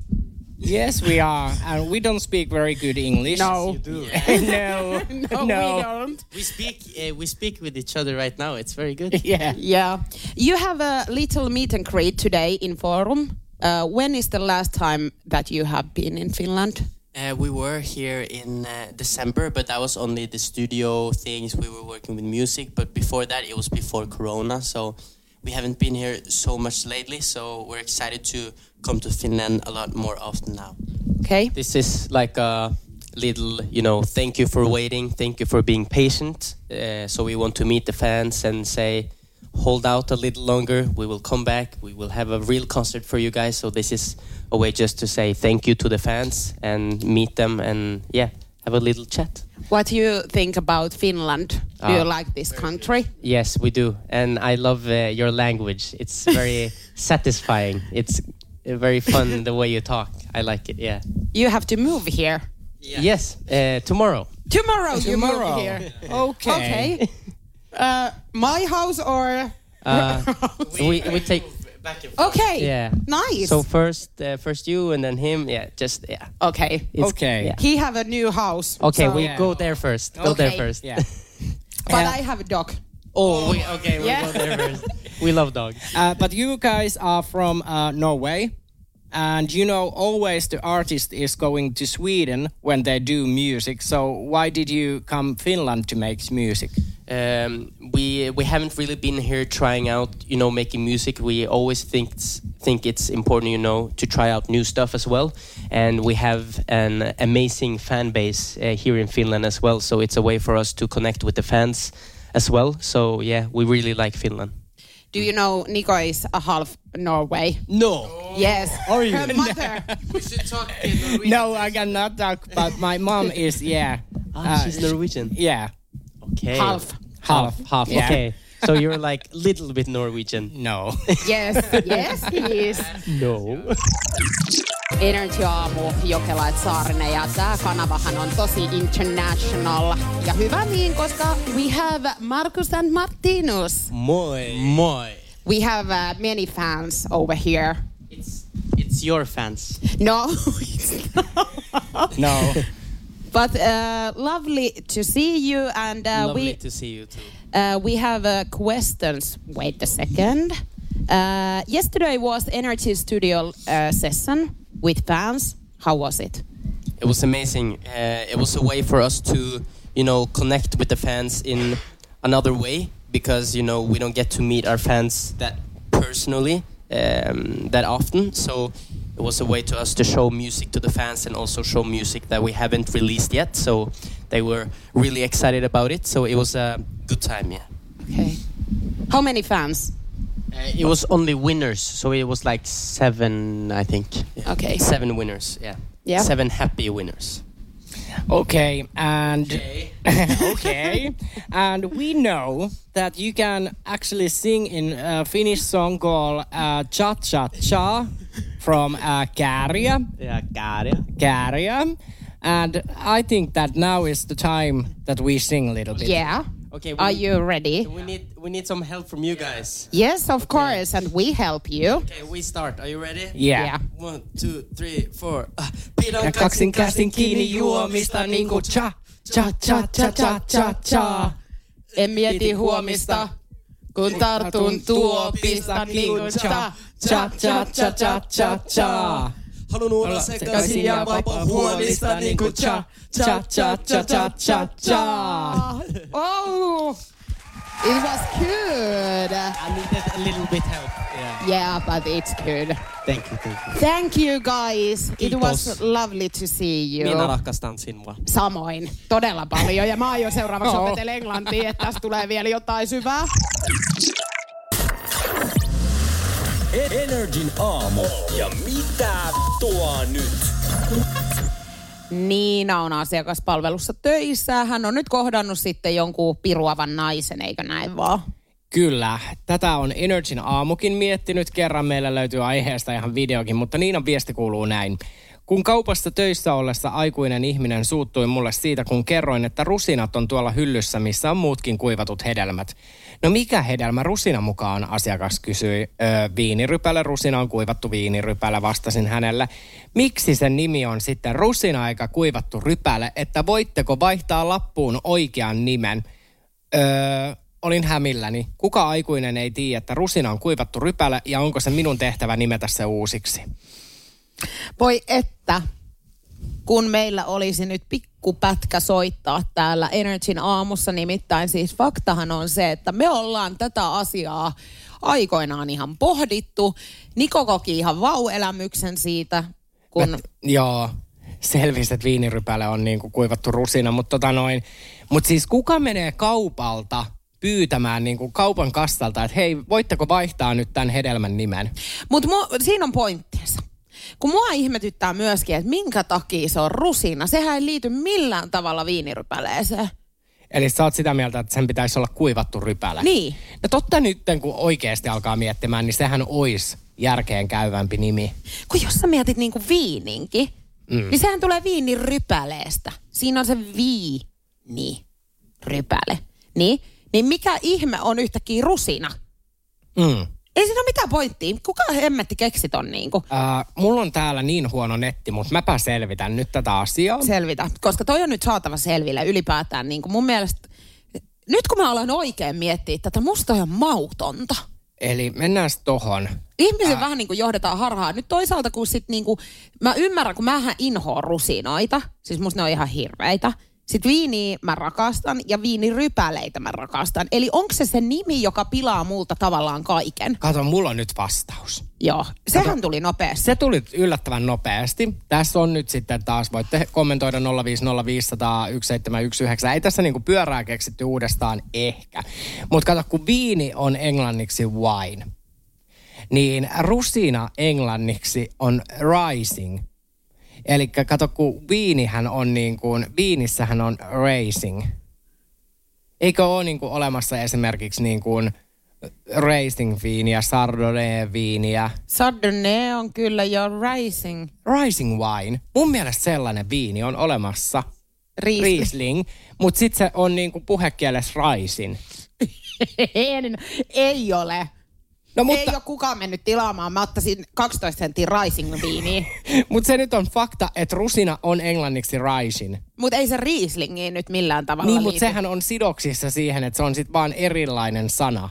B: Yes, we are, and we don't speak very good English.
A: No.
K: You do. [laughs] [laughs]
B: no,
A: No, we don't.
K: We speak uh, we speak with each other right now. It's very good. [laughs]
B: Yeah.
A: Yeah. You have a little meet and greet today in Forum. Uh, when is the last time that you have been in Finland?
K: Uh, we were here in uh, December, but that was only the studio things. We were working with music, but before that, it was before Corona. So we haven't been here so much lately. So we're excited to come to Finland a lot more often now.
A: Okay.
K: This is like a little, you know, thank you for waiting, thank you for being patient. Uh, so we want to meet the fans and say, hold out a little longer. We will come back. We will have a real concert for you guys. So this is a way just to say thank you to the fans and meet them and yeah, have a little chat.
A: What do you think about Finland? Do you
K: Ah.
A: like this country?
K: Yes, we do, and I love uh, your language. It's [laughs] very satisfying. It's uh, very fun the way you talk. I like it. Yeah.
A: You have to move here.
K: Yes, uh, tomorrow.
A: Tomorrow, you
B: Tomorrow.
A: move here. [laughs]
B: Okay.
A: Okay. Uh, my house or
K: Uh, [laughs] we we take.
A: okay.
K: Yeah.
A: Nice.
K: So first, uh, first you, and then him. Yeah, just yeah.
A: okay.
K: It's-
B: Okay.
K: yeah.
A: He have a new house.
K: Okay,
A: so-
K: we
B: Yeah.
K: go there first. Go there
A: Okay.
K: first.
B: Yeah. [laughs]
A: But
B: Yeah.
A: I have a dog.
K: Oh, we, okay, we
A: Yeah.
K: go there first. We love dogs.
B: Uh, but you guys are from uh, Norway, and you know always the artist is going to Sweden when they do music. So why did you come Finland to make music?
K: Um, we we haven't really been here trying out, you know, making music. We always think think it's important, you know, to try out new stuff as well. And we have an amazing fan base uh, here in Finland as well. So it's a way for us to connect with the fans as well. So yeah, we really like Finland.
A: Do you know Nico is a half Norway?
K: No.
A: Yes.
B: Are you?
A: Her mother. [laughs]
K: We should talk
B: No, I cannot talk. But my mom is yeah,
K: Ah, she's Norwegian.
B: yeah,
K: Okay.
A: Half.
B: half,
K: Half.
B: Yeah.
K: Okay. So you're like little bit Norwegian.
B: No. [laughs]
A: Yes. Yes, he is.
K: No.
A: Energy Aamu, Jokela et Saarinen ja tämä kanavahan on tosi international. Ja hyvä niin, koska we have Markus and Martinus.
K: Moi. Moi.
A: We have uh, many fans over here.
K: It's it's your fans.
A: No, [laughs] it's not.
B: No.
A: But uh, lovely to see you and uh,
K: Lovely
A: we
K: to see you too.
A: Uh, we have uh, questions. Wait a second. Uh, yesterday was Energy Studio uh, session with fans. How was it?
K: It was amazing. Uh, it was a way for us to, you know, connect with the fans in another way because you know we don't get to meet our fans that personally um, that often. So it was a way to us to show music to the fans and also show music that we haven't released yet. So they were really excited about it. So it was a good time. Yeah.
A: Okay. How many fans?
K: Uh, it was only winners, so it was like seven, I think. Yeah.
A: Okay.
K: Seven winners. Yeah.
A: Yeah.
K: Seven happy winners.
B: Okay, and okay, [laughs] and we know that you can actually sing in a Finnish song called uh, "Cha Cha Cha" from uh, Kääriä.
K: Yeah, Kääriä.
B: Kääriä. And I think that now is the time that we sing a little bit.
A: Yeah.
K: Okay. we
A: Are
K: need-
A: you ready?
K: We need we need some help from you guys.
A: Yes, of course, and we help you.
K: Okay, we start. Are you ready?
B: Yeah.
A: Yeah.
K: One, two, three, four. Uh, pidon
B: Ja kaksin käsin kiinni juomista niinku cha, cha, cha, cha, cha, cha, cha.
A: En mieti huomista, kun tartun tuopista niin kuin cha,
B: cha, cha, cha, cha, cha, cha.
K: Haluan olla sekaisin ja vapaa huomista niin kuin cha,
B: cha, cha, cha, cha, cha, cha.
A: Oh, it was good.
K: I needed a little bit help.
A: Yeah, but it's good.
B: Thank you, thank you.
A: Thank you guys. It
B: Kiitos.
A: was lovely to see you.
B: Minä rakastan sinua.
A: Samoin, todella paljon. Ja mä aion seuraavaksi
B: No.
A: opetella englantia, että tästä tulee vielä jotain syvää.
C: Energin aamu. Ja mitä tuo nyt?
A: Niina on asiakaspalvelussa töissä. Hän on nyt kohdannut sitten jonkun piruavan naisen, eikö näin vaan?
B: Kyllä, tätä on Energyn aamukin miettinyt. Kerran meillä löytyy aiheesta ihan videokin, mutta Niinan viesti kuuluu näin. Kun kaupassa töissä ollessa aikuinen ihminen suuttui mulle siitä, kun kerroin, että rusinat on tuolla hyllyssä, missä on muutkin kuivatut hedelmät. No mikä hedelmä rusina mukaan, asiakas kysyi. Öö, viinirypäle, rusina on kuivattu viinirypäle, vastasin hänelle. Miksi sen nimi on sitten rusina eikä kuivattu rypäle, että voitteko vaihtaa lappuun oikean nimen? Öö, olin hämilläni. Kuka aikuinen ei tiedä, että rusina on kuivattu rypäle ja onko se minun tehtävä nimetä se uusiksi?
A: Voi että, kun meillä olisi nyt pikkupätkä soittaa täällä Energyn aamussa, nimittäin siis faktahan on se, että me ollaan tätä asiaa aikoinaan ihan pohdittu. Niko koki ihan vau-elämyksen siitä, kun...
B: Mä, joo, selvisi, että viinirypäle on niin kuin kuivattu rusina, mutta tota noin. Mutta siis kuka menee kaupalta pyytämään niin kuin kaupan kassalta, että hei, voitteko vaihtaa nyt tämän hedelmän nimen?
A: Mutta siinä on pointtinsa. Kun mua ihmetyttää myöskin, että minkä takia se on rusina. Sehän ei liity millään tavalla viinirypäleeseen.
B: Eli sä oot sitä mieltä, että sen pitäisi olla kuivattu rypäle.
A: Niin.
B: No totta nyt, kun oikeasti alkaa miettimään, niin sehän olisi järkeen käyvämpi nimi.
A: Kun jos sä mietit niinku viininkin, mm. niin sehän tulee viinirypäleestä. Siinä on se viinirypäle. Niin? Niin mikä ihme on yhtäkkiä rusina?
B: Mm.
A: Ei siinä ole mitään pointtia. Kuka hemmetti keksi ton niinku?
B: Uh, mulla on täällä niin huono netti, mutta mäpä selvitän nyt tätä asiaa.
A: Selvitä, koska toi on nyt saatava selville ylipäätään. Niin kuin mun mielestä, nyt kun mä alan oikein miettiä tätä, musta on mautonta.
B: Eli mennään tohon.
A: Ihmisen äh. vähän niin kuin johdetaan harhaan. Nyt toisaalta kun sit niin kuin, mä ymmärrän, kun mähän inhoon rusinoita, siis musta ne on ihan hirveitä. Sitten viiniä mä rakastan ja viinirypäleitä mä rakastan. Eli onko se se nimi, joka pilaa multa tavallaan kaiken?
B: Kato, mulla on nyt vastaus.
A: Joo, sehän Kato, tuli nopeasti.
B: Se tuli yllättävän nopeasti. Tässä on nyt sitten taas, voitte kommentoida 050501719. Ei tässä niinku pyörää keksitty uudestaan ehkä. Mutta kato, kun viini on englanniksi wine, niin rusina englanniksi on rising. Eli kato, kun viinihän on niin kuin, viinissähän on racing. Eikö ole niin kuin olemassa esimerkiksi niin kuin racing-viiniä, Chardonnay-viiniä?
A: Chardonnay on kyllä jo rising.
B: Rising wine. Mun mielestä sellainen viini on olemassa.
A: Riesling.
B: Riesling. Mutta sitten se on niin kuin puhekielessä rising. [laughs]
A: ei ole.
B: No, mutta...
A: Ei ole kukaan mennyt tilaamaan. Mä ottaisin 12 senttiä rising viiniä. [laughs]
B: mutta se nyt on fakta, että rusina on englanniksi rising.
A: Mutta ei se Rieslingiin nyt millään tavalla
B: Niin, mutta sehän on sidoksissa siihen, että se on sitten vaan erilainen sana.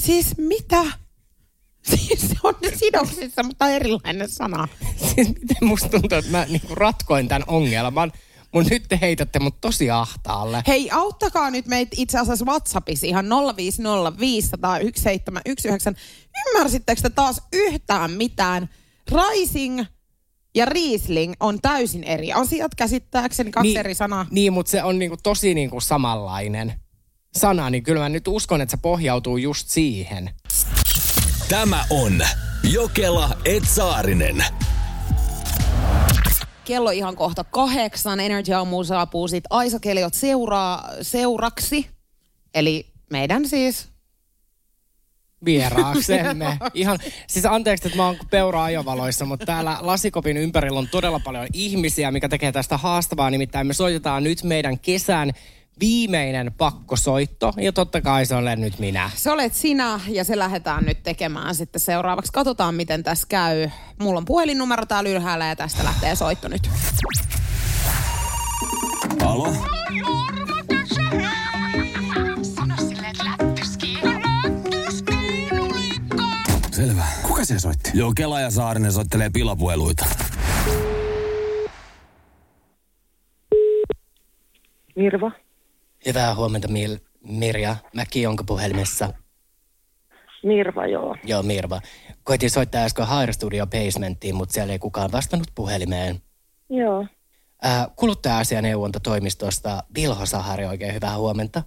A: Siis mitä? [laughs] Siis se on sidoksissa, mutta erilainen sana. [laughs]
B: Siis miten musta tuntuu, että mä niinku ratkoin tämän ongelman. Mutta nyt te heitätte mut tosi ahtaalle.
A: Hei, auttakaa nyt meitä itse asiassa WhatsAppissa ihan 050501719. Ymmärsittekö te taas yhtään mitään? Rising ja Riesling on täysin eri asiat käsittääkseni, kaksi
B: niin,
A: eri sanaa.
B: Niin, mutta se on niinku tosi niinku samanlainen sana, niin kyllä mä nyt uskon, että se pohjautuu just siihen.
C: Tämä on Jokela Etsaarinen.
A: Kello ihan kohta kahdeksan. Energy Aamu saapuu sit Aisa Keliot seuraa, seuraksi. Eli meidän siis
B: vieraaksemme. [laughs] Ihan, siis anteeksi, että mä oon peura ajovaloissa, mutta täällä lasikopin ympärillä on todella paljon ihmisiä, mikä tekee tästä haastavaa. Nimittäin me soitetaan nyt meidän kesän viimeinen pakkosoitto, ja totta kai se olen nyt minä.
A: Se olet sinä, ja se lähdetään nyt tekemään sitten seuraavaksi. Katsotaan, miten tässä käy. Mulla on puhelinnumero täällä ylhäällä, ja tästä lähtee soitto nyt.
G: Alo? Selvä. Kuka se soitti? Joo, Kela ja Saarinen soittelee pilapueluita.
L: Mirva.
B: Hyvää huomenta, Mil- Mirja. Mäki onko puhelimessa?
L: Mirva, joo.
B: Joo, Mirva. Koitin soittaa äsken Hair Studio Basementtiin, mutta siellä ei kukaan vastannut puhelimeen.
L: Joo.
B: Ää, kuluttaja-asianeuvontatoimistosta Vilho Sahari, oikein hyvää huomenta.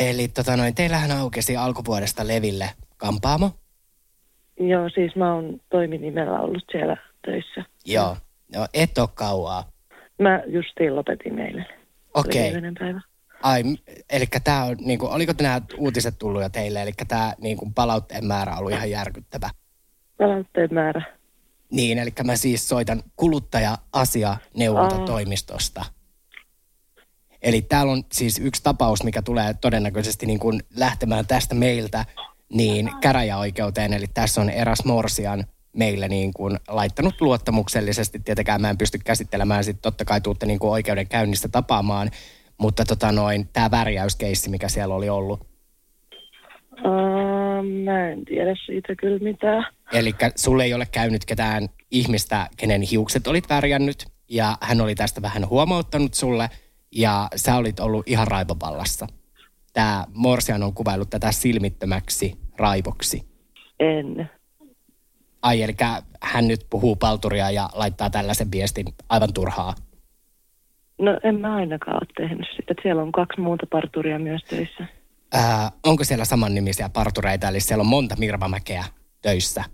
B: Eli tota noin, teillähän aukesi alkuvuodesta Leville kampaamo.
L: Joo, siis mä oon toiminimellä ollut siellä töissä.
B: Joo. No, et ole kauaa.
L: Mä justiin lopetin eilen.
B: Okei.
L: Viimeinen päivä.
B: Ai, eli tämä on, niin kuin, oliko nämä uutiset tullut jo teille? Eli tämä niin kuin, palautteen määrä ollut ihan järkyttävä.
L: Palautteen määrä.
B: Niin, eli mä siis soitan kuluttaja-asianeuvontatoimistosta. Eli täällä on siis yksi tapaus, mikä tulee todennäköisesti niin kuin lähtemään tästä meiltä niin käräjäoikeuteen. Eli tässä on eräs Morsian meille niin kuin laittanut luottamuksellisesti. Tietenkään mä en pysty käsittelemään, sitten totta kai tuutte niin kuin oikeudenkäynnistä tapaamaan. Mutta tota noin, tämä värjäyskeissi, mikä siellä oli ollut.
L: Uh, mä en tiedä siitä kyllä mitään.
B: Eli sulle ei ole käynyt ketään ihmistä, kenen hiukset olit värjännyt, ja hän oli tästä vähän huomauttanut sulle, ja sä olit ollut ihan raivovallassa. Tämä Morsian on kuvaillut tätä silmittömäksi raivoksi.
L: En.
B: Ai, eli hän nyt puhuu palturia ja laittaa tällaisen viestin aivan turhaa.
L: No en mä ainakaan ole tehnyt sitä. Siellä on kaksi muuta parturia myös töissä.
B: Ää, onko siellä samannimisiä partureita, eli siellä on monta Mirvamäkeä töissä?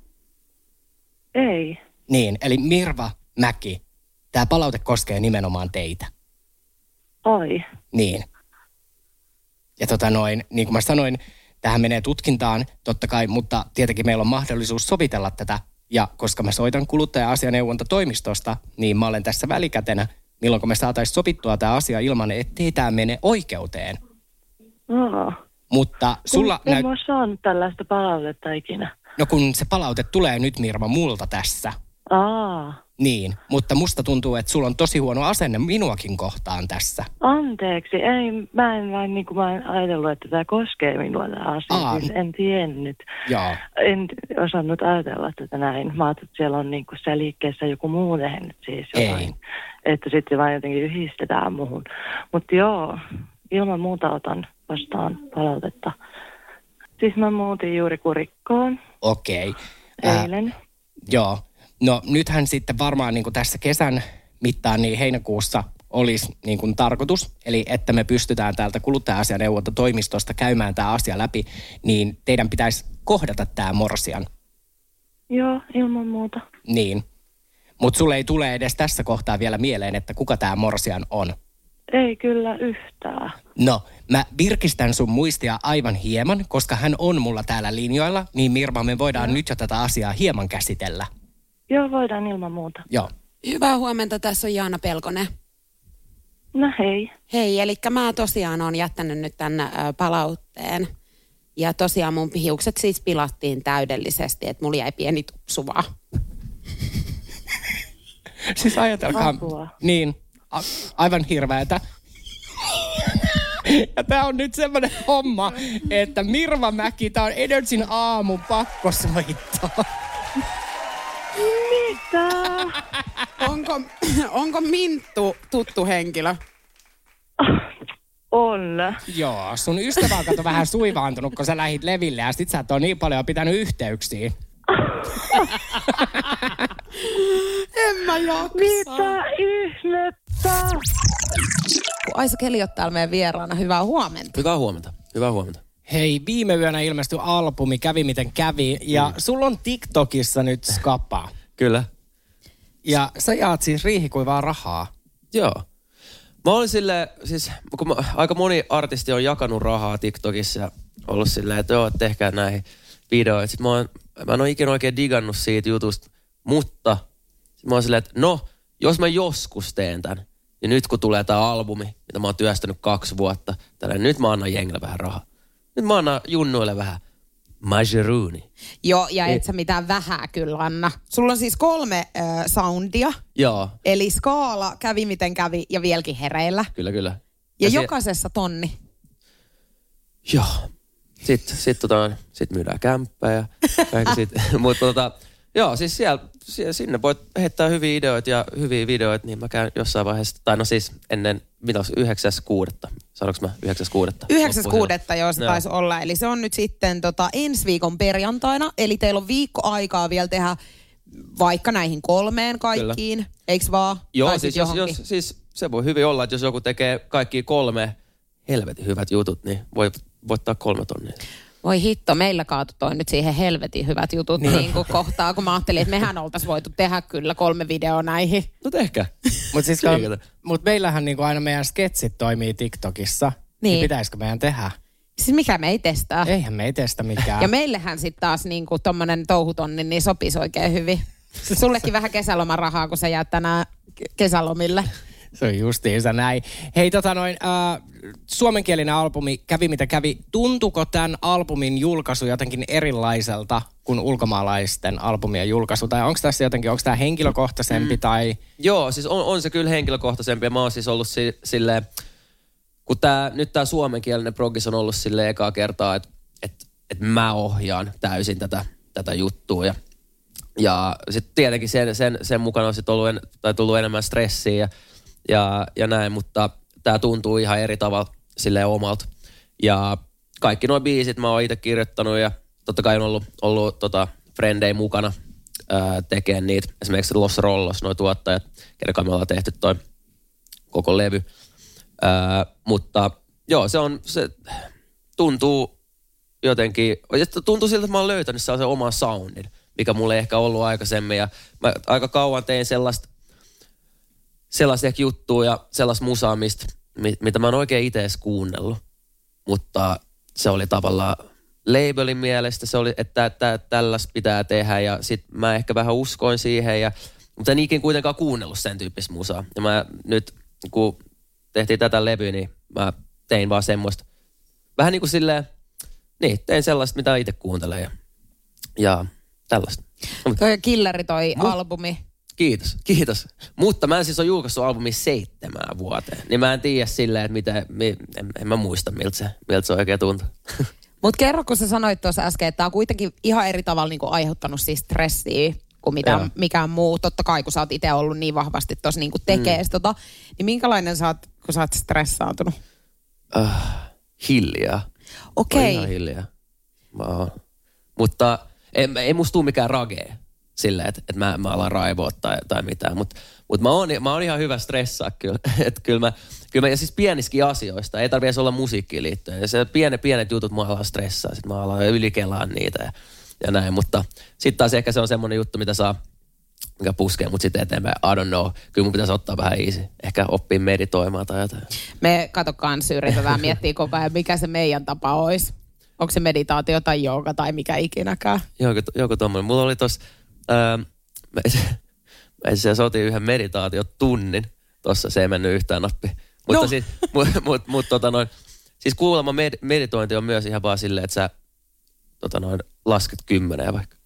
L: Ei.
B: Niin, eli Mirva Mäki, tämä palaute koskee nimenomaan teitä.
L: Ai.
B: Niin. Ja tota noin, niin kuin mä sanoin, tähän menee tutkintaan totta kai, mutta tietenkin meillä on mahdollisuus sovitella tätä. Ja koska mä soitan kuluttaja-asianeuvontatoimistosta, niin mä olen tässä välikätenä, milloin me saataisiin sovittua tämä asia ilman, ettei tämä mene oikeuteen.
L: Aa.
B: Mutta sulla...
L: En mä ole saanut tällaista palautetta ikinä.
B: No kun se palaute tulee nyt Mirva multa tässä.
L: Aa.
B: Niin, mutta musta tuntuu, että sulla on tosi huono asenne minuakin kohtaan tässä.
L: Anteeksi, ei, mä en vain niin kuin mä en ajatellut, että tämä koskee minua tämä asia.
B: Aa.
L: Siis en tiennyt.
B: Joo.
L: En osannut ajatella tätä näin. Mä ajattelin, että siellä on niin kuin siellä liikkeessä joku muu tehnyt siis jotain.
B: Ei.
L: Että sitten vain jotenkin yhdistetään muuhun. Mutta joo, ilman muuta otan vastaan palautetta. Siis mä muutin juuri kurikkoon
B: Okei.
L: eilen.
B: Joo. No nythän sitten varmaan niin kuin tässä kesän mittaan niin heinäkuussa olisi niin kuin tarkoitus, eli että me pystytään täältä kuluttaja-asianeuvontatoimistosta käymään tämä asia läpi, niin teidän pitäisi kohdata tämä morsian.
L: Joo, ilman muuta.
B: Niin. Mutta sulle ei tule edes tässä kohtaa vielä mieleen, että kuka tämä morsian on.
L: Ei kyllä yhtään.
B: No, mä virkistän sun muistia aivan hieman, koska hän on mulla täällä linjoilla, niin Mirva, me voidaan nyt jo tätä asiaa hieman käsitellä.
L: Joo, voidaan ilman muuta.
B: Joo.
A: Hyvää huomenta, tässä on Jaana Pelkonen.
L: No hei.
A: Hei, eli mä tosiaan on jättänyt nyt tämän palautteen. Ja tosiaan mun hiukset siis pilattiin täydellisesti, että mulla jäi pieni tupsu vaan. [laughs]
B: Siis ajatelkaa.
A: Apua.
B: Niin, a- aivan hirveätä. [laughs] Ja tää on nyt semmonen homma, että Mirva Mäki, tää on Energyn aamu pakko soittaa. [laughs]
A: Mitä? onko, onko Minttu tuttu henkilö?
L: On.
B: Joo, sun ystävä on kato vähän suivaantunut, kun sä lähit leville ja sit sä et ole niin paljon pitänyt yhteyksiä.
A: En mä jaksa.
L: Mitä ihmettä?
A: Aisa Keli on täällä meidän vieraana. Hyvää huomenta.
M: Hyvää huomenta. Hyvää huomenta.
B: Hei, viime yönä ilmestyi albumi Kävi miten kävi ja mm. sulla on TikTokissa nyt skapa.
M: Kyllä.
B: Ja sä jaat siis riihikuivaa rahaa.
M: Joo. Mä olin silleen, siis kun mä, aika moni artisti on jakanut rahaa TikTokissa ja ollut silleen, että joo, tehkää näihin videoihin. Sitten mä, oon, mä en ole ikinä oikein digannut siitä jutusta, mutta mä oon silleen, että no, jos mä joskus teen tämän, niin nyt kun tulee tää albumi, mitä mä oon työstänyt kaksi vuotta, tällainen, nyt mä annan jengille vähän rahaa. Nyt mä annan junnuille vähän majeruuni.
A: Joo, ja
M: Ei.
A: et sä mitään vähää kyllä, Anna. Sulla on siis kolme äh, soundia.
M: Joo,
A: Eli skaala, kävi miten kävi ja vieläkin hereillä.
M: kyllä, kyllä.
A: Ja,
M: se-
A: jokaisessa tonni.
M: Joo. Sitten sit, tota, sit myydään kämppää ja sit. [laughs] Mutta tota, joo, siis siellä, siellä, sinne voit heittää hyviä ideoita ja hyviä videoita, niin mä käyn jossain vaiheessa, tai no siis ennen mitä olisi, 9.6. Sanoinko mä 9.6.?
N: 9.6. joo se taisi olla. Eli se on nyt sitten tota, ensi viikon perjantaina. Eli teillä on viikko aikaa vielä tehdä vaikka näihin kolmeen kaikkiin. Eiks vaan?
M: Joo, siis, jos, jos, siis se voi hyvin olla, että jos joku tekee kaikki kolme helvetin hyvät jutut, niin voi voittaa kolme tonnia.
A: Voi hitto, meillä kaatu toi nyt siihen helvetin hyvät jutut niin. niin kuin kohtaa, kun mä ajattelin, että mehän oltaisiin voitu tehdä kyllä kolme videoa näihin.
M: No tehkää.
B: Mutta siis, mut meillähän niinku aina meidän sketsit toimii TikTokissa. Niin.
A: Niin.
B: pitäisikö meidän tehdä?
A: Siis mikä me ei testaa.
B: Eihän me ei testa mikään.
A: Ja meillähän sitten taas niin kuin tommonen touhutonni, niin sopisi oikein hyvin. Sullekin vähän kesälomarahaa, kun sä jäät tänään ke- kesälomille.
B: Se on justiinsa näin. Hei tota noin, äh, suomenkielinen albumi kävi mitä kävi. Tuntuko tämän albumin julkaisu jotenkin erilaiselta kuin ulkomaalaisten albumien julkaisu? Tai onko tässä jotenkin, onko tämä henkilökohtaisempi mm. tai...
M: Joo, siis on, on se kyllä henkilökohtaisempi ja mä oon siis ollut si, silleen, kun tää, nyt tämä suomenkielinen progis on ollut sille ekaa kertaa, että et, et mä ohjaan täysin tätä, tätä juttua ja, ja sitten tietenkin sen, sen, sen mukana on sit ollut, en, tai tullut enemmän stressiä ja, ja, ja näin, mutta tämä tuntuu ihan eri tavalla sille omalta. Ja kaikki nuo biisit mä oon itse kirjoittanut ja totta kai on ollut, ollut tota, frendei mukana ää, tekemään niitä. Esimerkiksi Los Rollos, nuo tuottajat, kenen kanssa me ollaan tehty toi koko levy. Ää, mutta joo, se on, se tuntuu jotenkin, tuntuu siltä, että mä oon löytänyt sellaisen oman soundin, mikä mulla ei ehkä ollut aikaisemmin. Ja mä aika kauan tein sellaista, sellaista ehkä juttua ja sellaista musaa, mistä, mi- mitä mä en oikein itse edes kuunnellut. Mutta se oli tavallaan labelin mielestä, se oli, että, että tällaista pitää tehdä ja sit mä ehkä vähän uskoin siihen, ja, mutta en ikin kuitenkaan kuunnellut sen tyyppistä musaa. Ja mä nyt, kun tehtiin tätä levyä, niin mä tein vaan semmoista, vähän niin kuin silleen, niin, tein sellaista, mitä itse kuuntelen ja, ja tällaista.
A: Toi killeri toi
M: Mut-
A: albumi.
M: Kiitos, kiitos. Mutta mä en siis ole julkaissut albumin seitsemään vuoteen. Niin mä en tiedä silleen, että mitä, mi, en, en mä muista, miltä se, miltä se oikein tuntuu. [laughs]
A: Mutta kerro, kun sä sanoit tuossa äsken, että tämä on kuitenkin ihan eri tavalla niinku aiheuttanut siis stressiä kuin mitä,
M: Joo.
A: mikään muu. Totta kai, kun sä oot itse ollut niin vahvasti tuossa niinku tekee
M: Mm.
A: tota, niin minkälainen sä oot, kun sä oot stressaantunut?
M: Uh, hiljaa.
A: Okei.
M: Oon Ihan hiljaa. Mä oon. Mutta ei, ei musta tuu mikään ragee silleen, että, että mä, mä alan raivoa tai, tai mitään. Mutta mut mä, oon, mä oon ihan hyvä stressaa kyllä. [laughs] Et kyllä, mä, kyllä mä, ja siis pieniskin asioista, ei tarvitse olla musiikkiin liittyen. Ja se pienet, pienet jutut mua alan stressaa, sitten mä alan ylikelaan niitä ja, ja näin. Mutta sitten taas ehkä se on semmoinen juttu, mitä saa mikä puskee mut sitten eteenpäin. I don't know. Kyllä mun pitäisi ottaa vähän easy. Ehkä oppia meditoimaan tai jotain.
A: Me kato kans yritetään miettiä koko ajan, mikä se meidän tapa olisi. Onko se meditaatio tai jooga tai mikä ikinäkään.
M: Joku, joku tommonen. Mulla oli tos, mä, [laughs] mä itse asiassa otin yhden meditaatiotunnin. Tossa se ei mennyt yhtään nappi. Mutta
A: No.
M: siis, [laughs] mut, mut, mut, tota noin, siis kuulemma med, meditointi on myös ihan vaan silleen, että sä tota noin, lasket kymmeneen vaikka.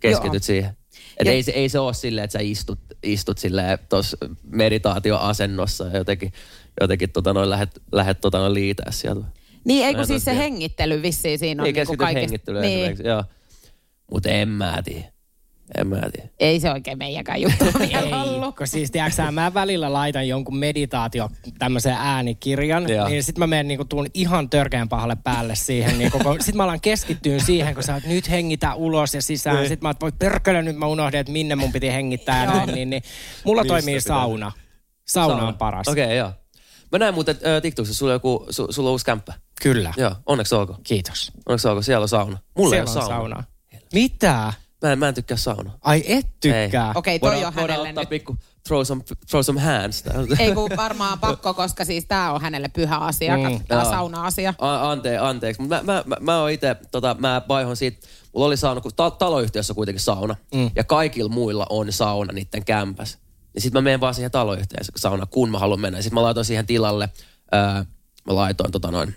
M: Keskityt
A: Joo.
M: siihen. Et
A: Ja-
M: ei, se, ei se ole silleen, että sä istut, istut silleen tuossa meditaatioasennossa ja jotenkin, jotenkin tota noin, lähet, lähet tota noin liitää sieltä.
A: Niin, ei
M: Mä
A: kun
M: en
A: siis se hengittely vissiin siinä on
M: Niin,
A: niinku
M: keskityt hengittelyyn
A: niin.
M: esimerkiksi, joo. Mutta en mä tiedä. En mä tiedä.
A: Ei se oikein meidänkään juttu vielä ollut.
B: Ei, kun siis tiedätkö, sä, mä välillä laitan jonkun meditaatio tämmöisen äänikirjan,
M: Joo.
B: niin sit mä menen niinku tuun ihan törkeän pahalle päälle siihen. Niin koko, [laughs] sit mä alan keskittyä siihen, kun sä oot nyt hengitä ulos ja sisään.
M: Niin.
B: Sit mä oot, voi perkele, nyt mä unohdin, että minne mun piti hengittää ja näin. Niin, niin. Mulla
M: Mistä
B: toimii
M: pitää?
B: sauna. Sauna, on paras.
M: Okei, okay, joo. Mä näin muuten äh, TikTokissa, sulla on, joku, su, sulla on uusi kämppä.
B: Kyllä.
M: Joo, onneksi olkoon.
B: Kiitos.
M: Onneksi olkoon, siellä on sauna. Mulla
B: Siellä
M: ei ole
B: on
M: sauna.
B: sauna. Mitä?
M: Mä en, mä en tykkää saunaa.
B: Ai et tykkää?
A: Okei, toi
M: voidaan,
A: on
M: voidaan
A: hänelle
M: ottaa
A: nyt.
M: pikku throw some, throw some hands.
A: Ei kun varmaan pakko, koska siis tää on hänelle pyhä asia,
M: Mm.
A: tää
M: Joo.
A: sauna-asia.
M: A- ante, anteeksi. Mä, mä, mä, mä oon itse, tota, mä vaihon siitä, mulla oli sauna, kun ta- taloyhtiössä on kuitenkin sauna,
B: Mm.
M: ja kaikilla muilla on sauna niiden kämpäs. Niin sit mä menen vaan siihen taloyhtiön sauna, kun mä haluan mennä. Sitten mä laitoin siihen tilalle, ää, mä laitoin tota noin,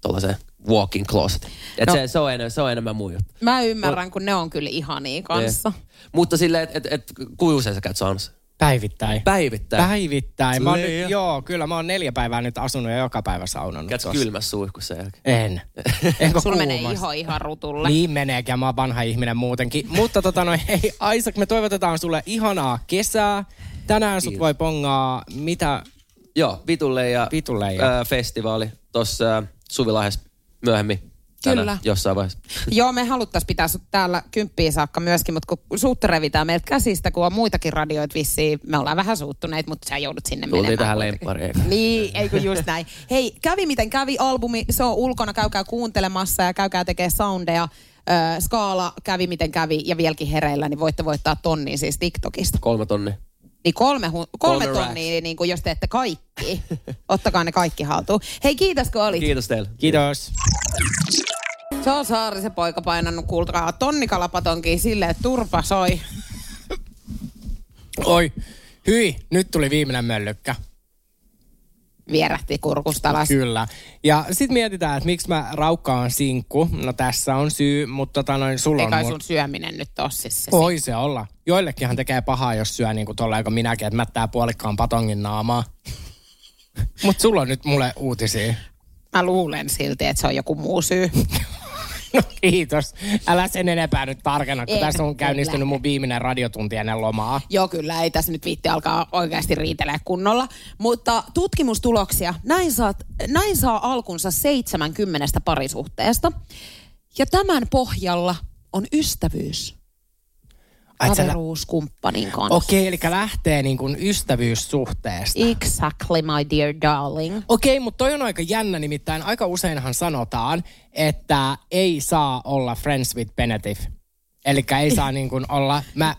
M: tollasen walk-in closet. Et
A: No.
M: se, se, on enemmän, se on enemmän mun juttu.
A: Mä ymmärrän, kun ne on kyllä ihania kanssa.
M: Mutta silleen, että et, et, kuinka usein sä käyt saunassa?
B: Päivittäin.
M: Päivittäin?
B: Päivittäin. Mä oon
M: Leija.
B: nyt, joo, kyllä mä oon neljä päivää nyt asunut ja joka päivva saunannut.
M: Käytkö kylmässä suihkussa sen jälkeen?
B: En. [laughs] Enkä
A: Sulla menee
B: kuumassa.
A: iho ihan rutulle.
B: Niin meneekin, ja mä oon vanha ihminen muutenkin. [laughs] Mutta tota noin, hei Isaac, me toivotetaan sulle ihanaa kesää. Tänään sut
M: Kiitos.
B: voi pongaa mitä
M: Joo, Vituleija,
B: Vituleija.
M: Ää, festivaali tuossa Suvilahdessa myöhemmin.
A: Kyllä.
M: Tänä, jossain vaiheessa. [laughs]
A: Joo, me haluttais pitää sut täällä kymppiin saakka myöskin, mutta kun suutta revitään meiltä käsistä, kun on muitakin radioita vissiin, me ollaan vähän suuttuneet, mutta sä joudut sinne
M: Tultiin
A: menemään.
M: tähän lemppariin.
A: Niin, eikö just näin. Hei, kävi miten kävi albumi, se on ulkona, käykää kuuntelemassa ja käykää tekee soundeja. Ö, Skaala kävi miten kävi ja vieläkin hereillä, niin voitte voittaa tonnin siis TikTokista.
M: Kolme tonnia.
A: Niin kolme, hu- kolme,
M: Kolme
A: tonnia, niin kuin jos teette kaikki. Ottakaa ne kaikki haltuun. Hei, kiitos kun olit.
M: Kiitos teille.
B: Kiitos.
A: Se on Saarisen poika painanut kuulkaa tonnikalapatonkin silleen, että turpa soi.
B: Oi, hyi, nyt tuli viimeinen möllykkä.
A: Vierähti kurkusta alas.
B: Kyllä. Ja sitten mietitään, että miksi mä raukkaan sinkku. No tässä on syy, mutta tota noin, sulla
A: Ei
B: on... mul-
A: sun syöminen nyt ole siis se.
B: Voi se olla. Joillekinhan tekee pahaa, jos syö niin kuin tolleen kuin minäkin, että mättää puolikkaan patongin naamaa. [laughs] Mutta sulla on nyt mulle uutisia.
A: Mä luulen silti, että se on joku muu syy. [laughs]
B: No kiitos. Älä sen enempää nyt tarkenna, kun
A: En,
B: tässä on
A: kyllä.
B: käynnistynyt mun viimeinen radiotunti ennen lomaa.
A: Joo, kyllä, ei tässä nyt viitti alkaa oikeasti riitelee kunnolla. Mutta tutkimustuloksia. Näin, saat, näin saa alkunsa 70 parisuhteesta. Ja tämän pohjalla on ystävyys.
B: Ai, et sä-
A: Kaveruus kumppanin kanssa.
B: Okei, eli lähtee niin kuin ystävyyssuhteesta.
A: Exactly, my dear darling.
B: Okei, mutta toi on aika jännä, nimittäin aika useinhan sanotaan, että ei saa olla friends with benefit. Eli ei saa niin kuin olla, mä,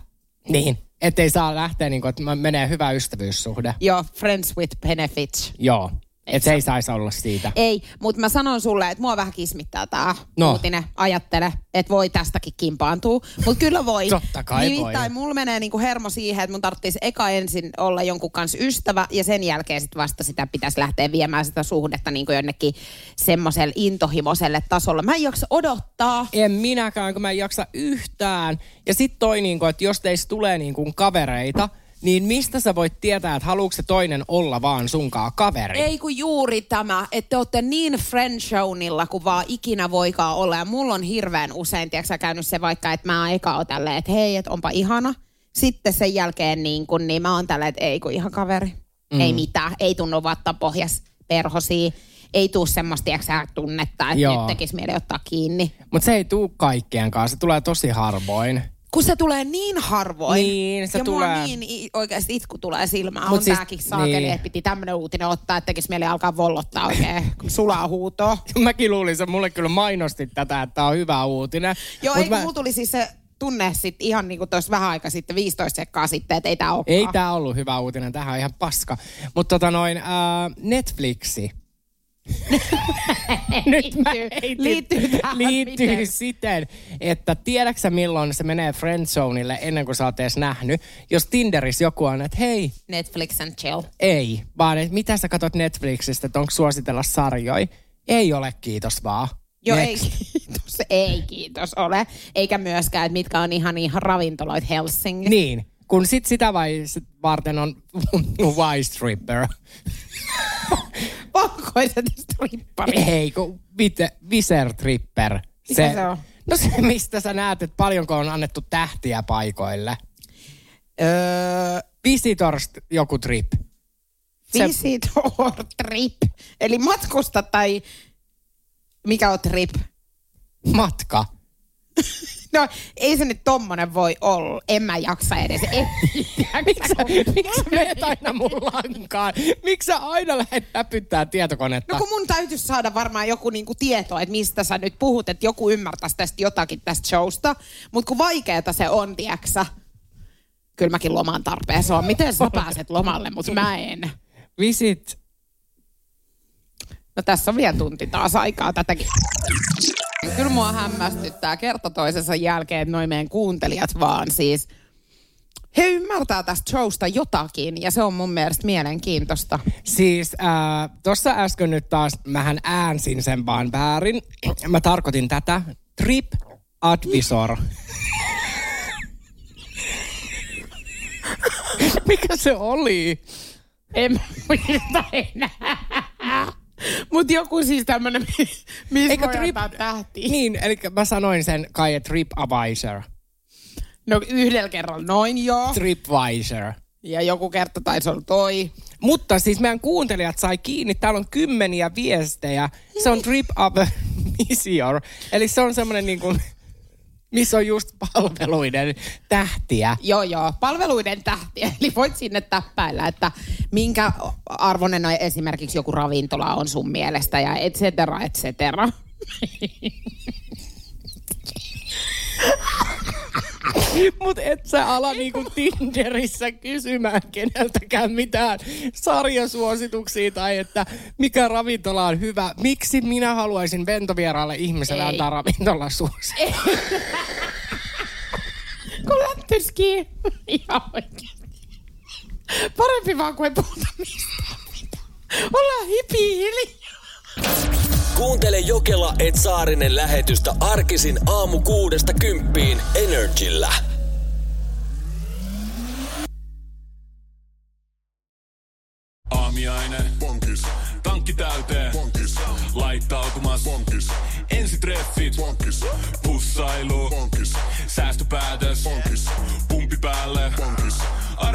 B: niin, ettei saa lähteä niin kuin, että menee hyvä ystävyyssuhde.
A: Joo, friends with benefits.
B: Joo, että se ei saisi olla siitä.
A: Ei, mutta mä sanon sulle, että mua vähän kismittää tää
B: No.
A: uutinen. Ajattele, että voi tästäkin kimpaantua. Mutta kyllä voi.
B: Totta kai
A: Nimittäin
B: voi.
A: mulla menee niinku hermo siihen, että mun tarvitsisi eka ensin olla jonkun kanssa ystävä ja sen jälkeen sit vasta sitä pitäisi lähteä viemään sitä suhdetta niinku jonnekin semmoiselle intohimoiselle tasolle. Mä en jaksa odottaa.
B: En minäkään, kun mä en jaksa yhtään. Ja sit toi, niin kuin, että jos teistä tulee niin kuin kavereita, niin mistä sä voit tietää, että haluuko se toinen olla vaan sunkaan kaveri?
A: Ei kun juuri tämä, että te olette niin friendzonilla kuin vaan ikinä voikaan olla. Ja mulla on hirveän usein, tiedätkö käynyt se vaikka, että mä eka oon tälleen, että hei, että onpa ihana. Sitten sen jälkeen niin, kun, niin mä oon tälleen, että ei kun ihan kaveri.
B: Mm.
A: Ei mitään, ei tunnu vattapohjas perhosia. Ei tuu semmoista, tunnetta, että
B: Joo.
A: nyt tekisi mieli ottaa kiinni.
B: Mutta se ei tuu kaikkien kanssa, se tulee tosi harvoin.
A: Kun se tulee niin harvoin.
B: Niin, se
A: ja
B: tulee.
A: mulla niin oikeasti itku tulee silmään.
B: Mut
A: on
B: siis-
A: tääkin saakeli,
B: niin.
A: että piti tämmönen uutinen ottaa, että tekisi mieli alkaa vollottaa oikein [laughs] sulaa huutoa. [laughs]
B: Mäkin luulin, että mulle kyllä mainosti tätä, että tää on hyvä uutinen.
A: Joo,
B: Mut
A: ei,
B: mä-
A: mulla tuli siis se tunne sit ihan niin kuin tuossa vähän aika sitten, 15 sekkaa sitten, että ei tää olekaan.
B: Ei tää ollut hyvä uutinen, tähän on ihan paska. Mutta tota noin, ää, Netflixi. Nyt mä heitin,
A: liittyy tähän
B: liittyy
A: miten?
B: siten, että tiedäksä milloin se menee friendzoneille ennen kuin sä oot edes nähnyt. Jos Tinderissä joku on, että hei,
A: Netflix and chill.
B: ei, vaan että mitä sä katsot Netflixistä, että onko suositella sarjoja. Ei ole, kiitos vaan.
A: Joo,
B: Next.
A: ei kiitos, ei kiitos ole. Eikä myöskään, että mitkä on ihan ihan ravintoloit Helsingissä.
B: Niin, kun sit sitä vai sit varten on [laughs] Wise Stripper. [laughs]
A: Valkoiset stripparit.
B: Ei, kun vite, Viser Tripper.
A: Mikä se on?
B: No se, mistä sä näet, että paljonko on annettu tähtiä paikoille.
A: Öö,
B: Visitors joku trip. Se-
A: Visit or trip. Eli matkusta tai mikä on trip?
B: Matka. [laughs]
A: No ei se nyt tommonen voi olla. En mä jaksa edes etsiä. [laughs]
B: Miksi sä menet aina mun lankaan? Miksi sä aina lähdet näpyttää tietokonetta?
A: No kun mun täytyisi saada varmaan joku niinku tieto, että mistä sä nyt puhut, että joku ymmärtäisi tästä jotakin tästä showsta. Mutta kun vaikeeta se on, tiedäksä. Kyllä mäkin loman tarpeessa on. Miten sä pääset lomalle, mutta mä en.
B: Visit.
A: No tässä on vielä tunti taas aikaa tätäkin. Kyllä mua hämmästyttää kerta toisensa jälkeen, että noin meidän kuuntelijat vaan siis... He ymmärtää tästä showsta jotakin ja se on mun mielestä mielenkiintoista.
B: Siis äh, tuossa äsken nyt taas mähän äänsin sen vaan väärin. Mä tarkoitin tätä. Trip Advisor. [laughs] Mikä se oli?
A: En muista enää. Mutta joku siis tämmönen, missä
B: Eikö
A: voi
B: trip-
A: tähtiä.
B: Niin, eli mä sanoin sen kai, että Trip Advisor.
A: No yhdellä kerralla noin joo.
B: TripWiser.
A: Ja joku kerta taisi olla toi.
B: Mutta siis meidän kuuntelijat sai kiinni, täällä on kymmeniä viestejä. Se on Trip Up Misior. Eli se on semmoinen niin kuin, missä on just palveluiden tähtiä.
A: Joo, joo. Palveluiden tähtiä. [laughs] Eli voit sinne täppäillä, että minkä arvoinen esimerkiksi joku ravintola on sun mielestä ja et cetera, et cetera. [laughs]
B: Mut et sä ala niinku Tinderissä kysymään keneltäkään mitään sarjasuosituksia tai että mikä ravintola on hyvä. Miksi minä haluaisin ventovieraalle ihmiselle
A: Ei.
B: antaa ravintolasuosituksia?
A: Kun lättyskii. Ihan oikein. Parempi vaan kuin ei puhuta mistään. Ollaan hipi hiljaa.
C: Kuuntele Jokela et Saarinen lähetystä arkisin aamu kuudesta kymppiin Energillä.
G: Aamiaine. Bonkis. Tankki täyteen. Bonkis. Laittautumas. Bonkis. Ensitreffit. Bonkis. Pussailu. Bonkis. Säästöpäätös. Bonkis. Pumpi päälle. Bonkis.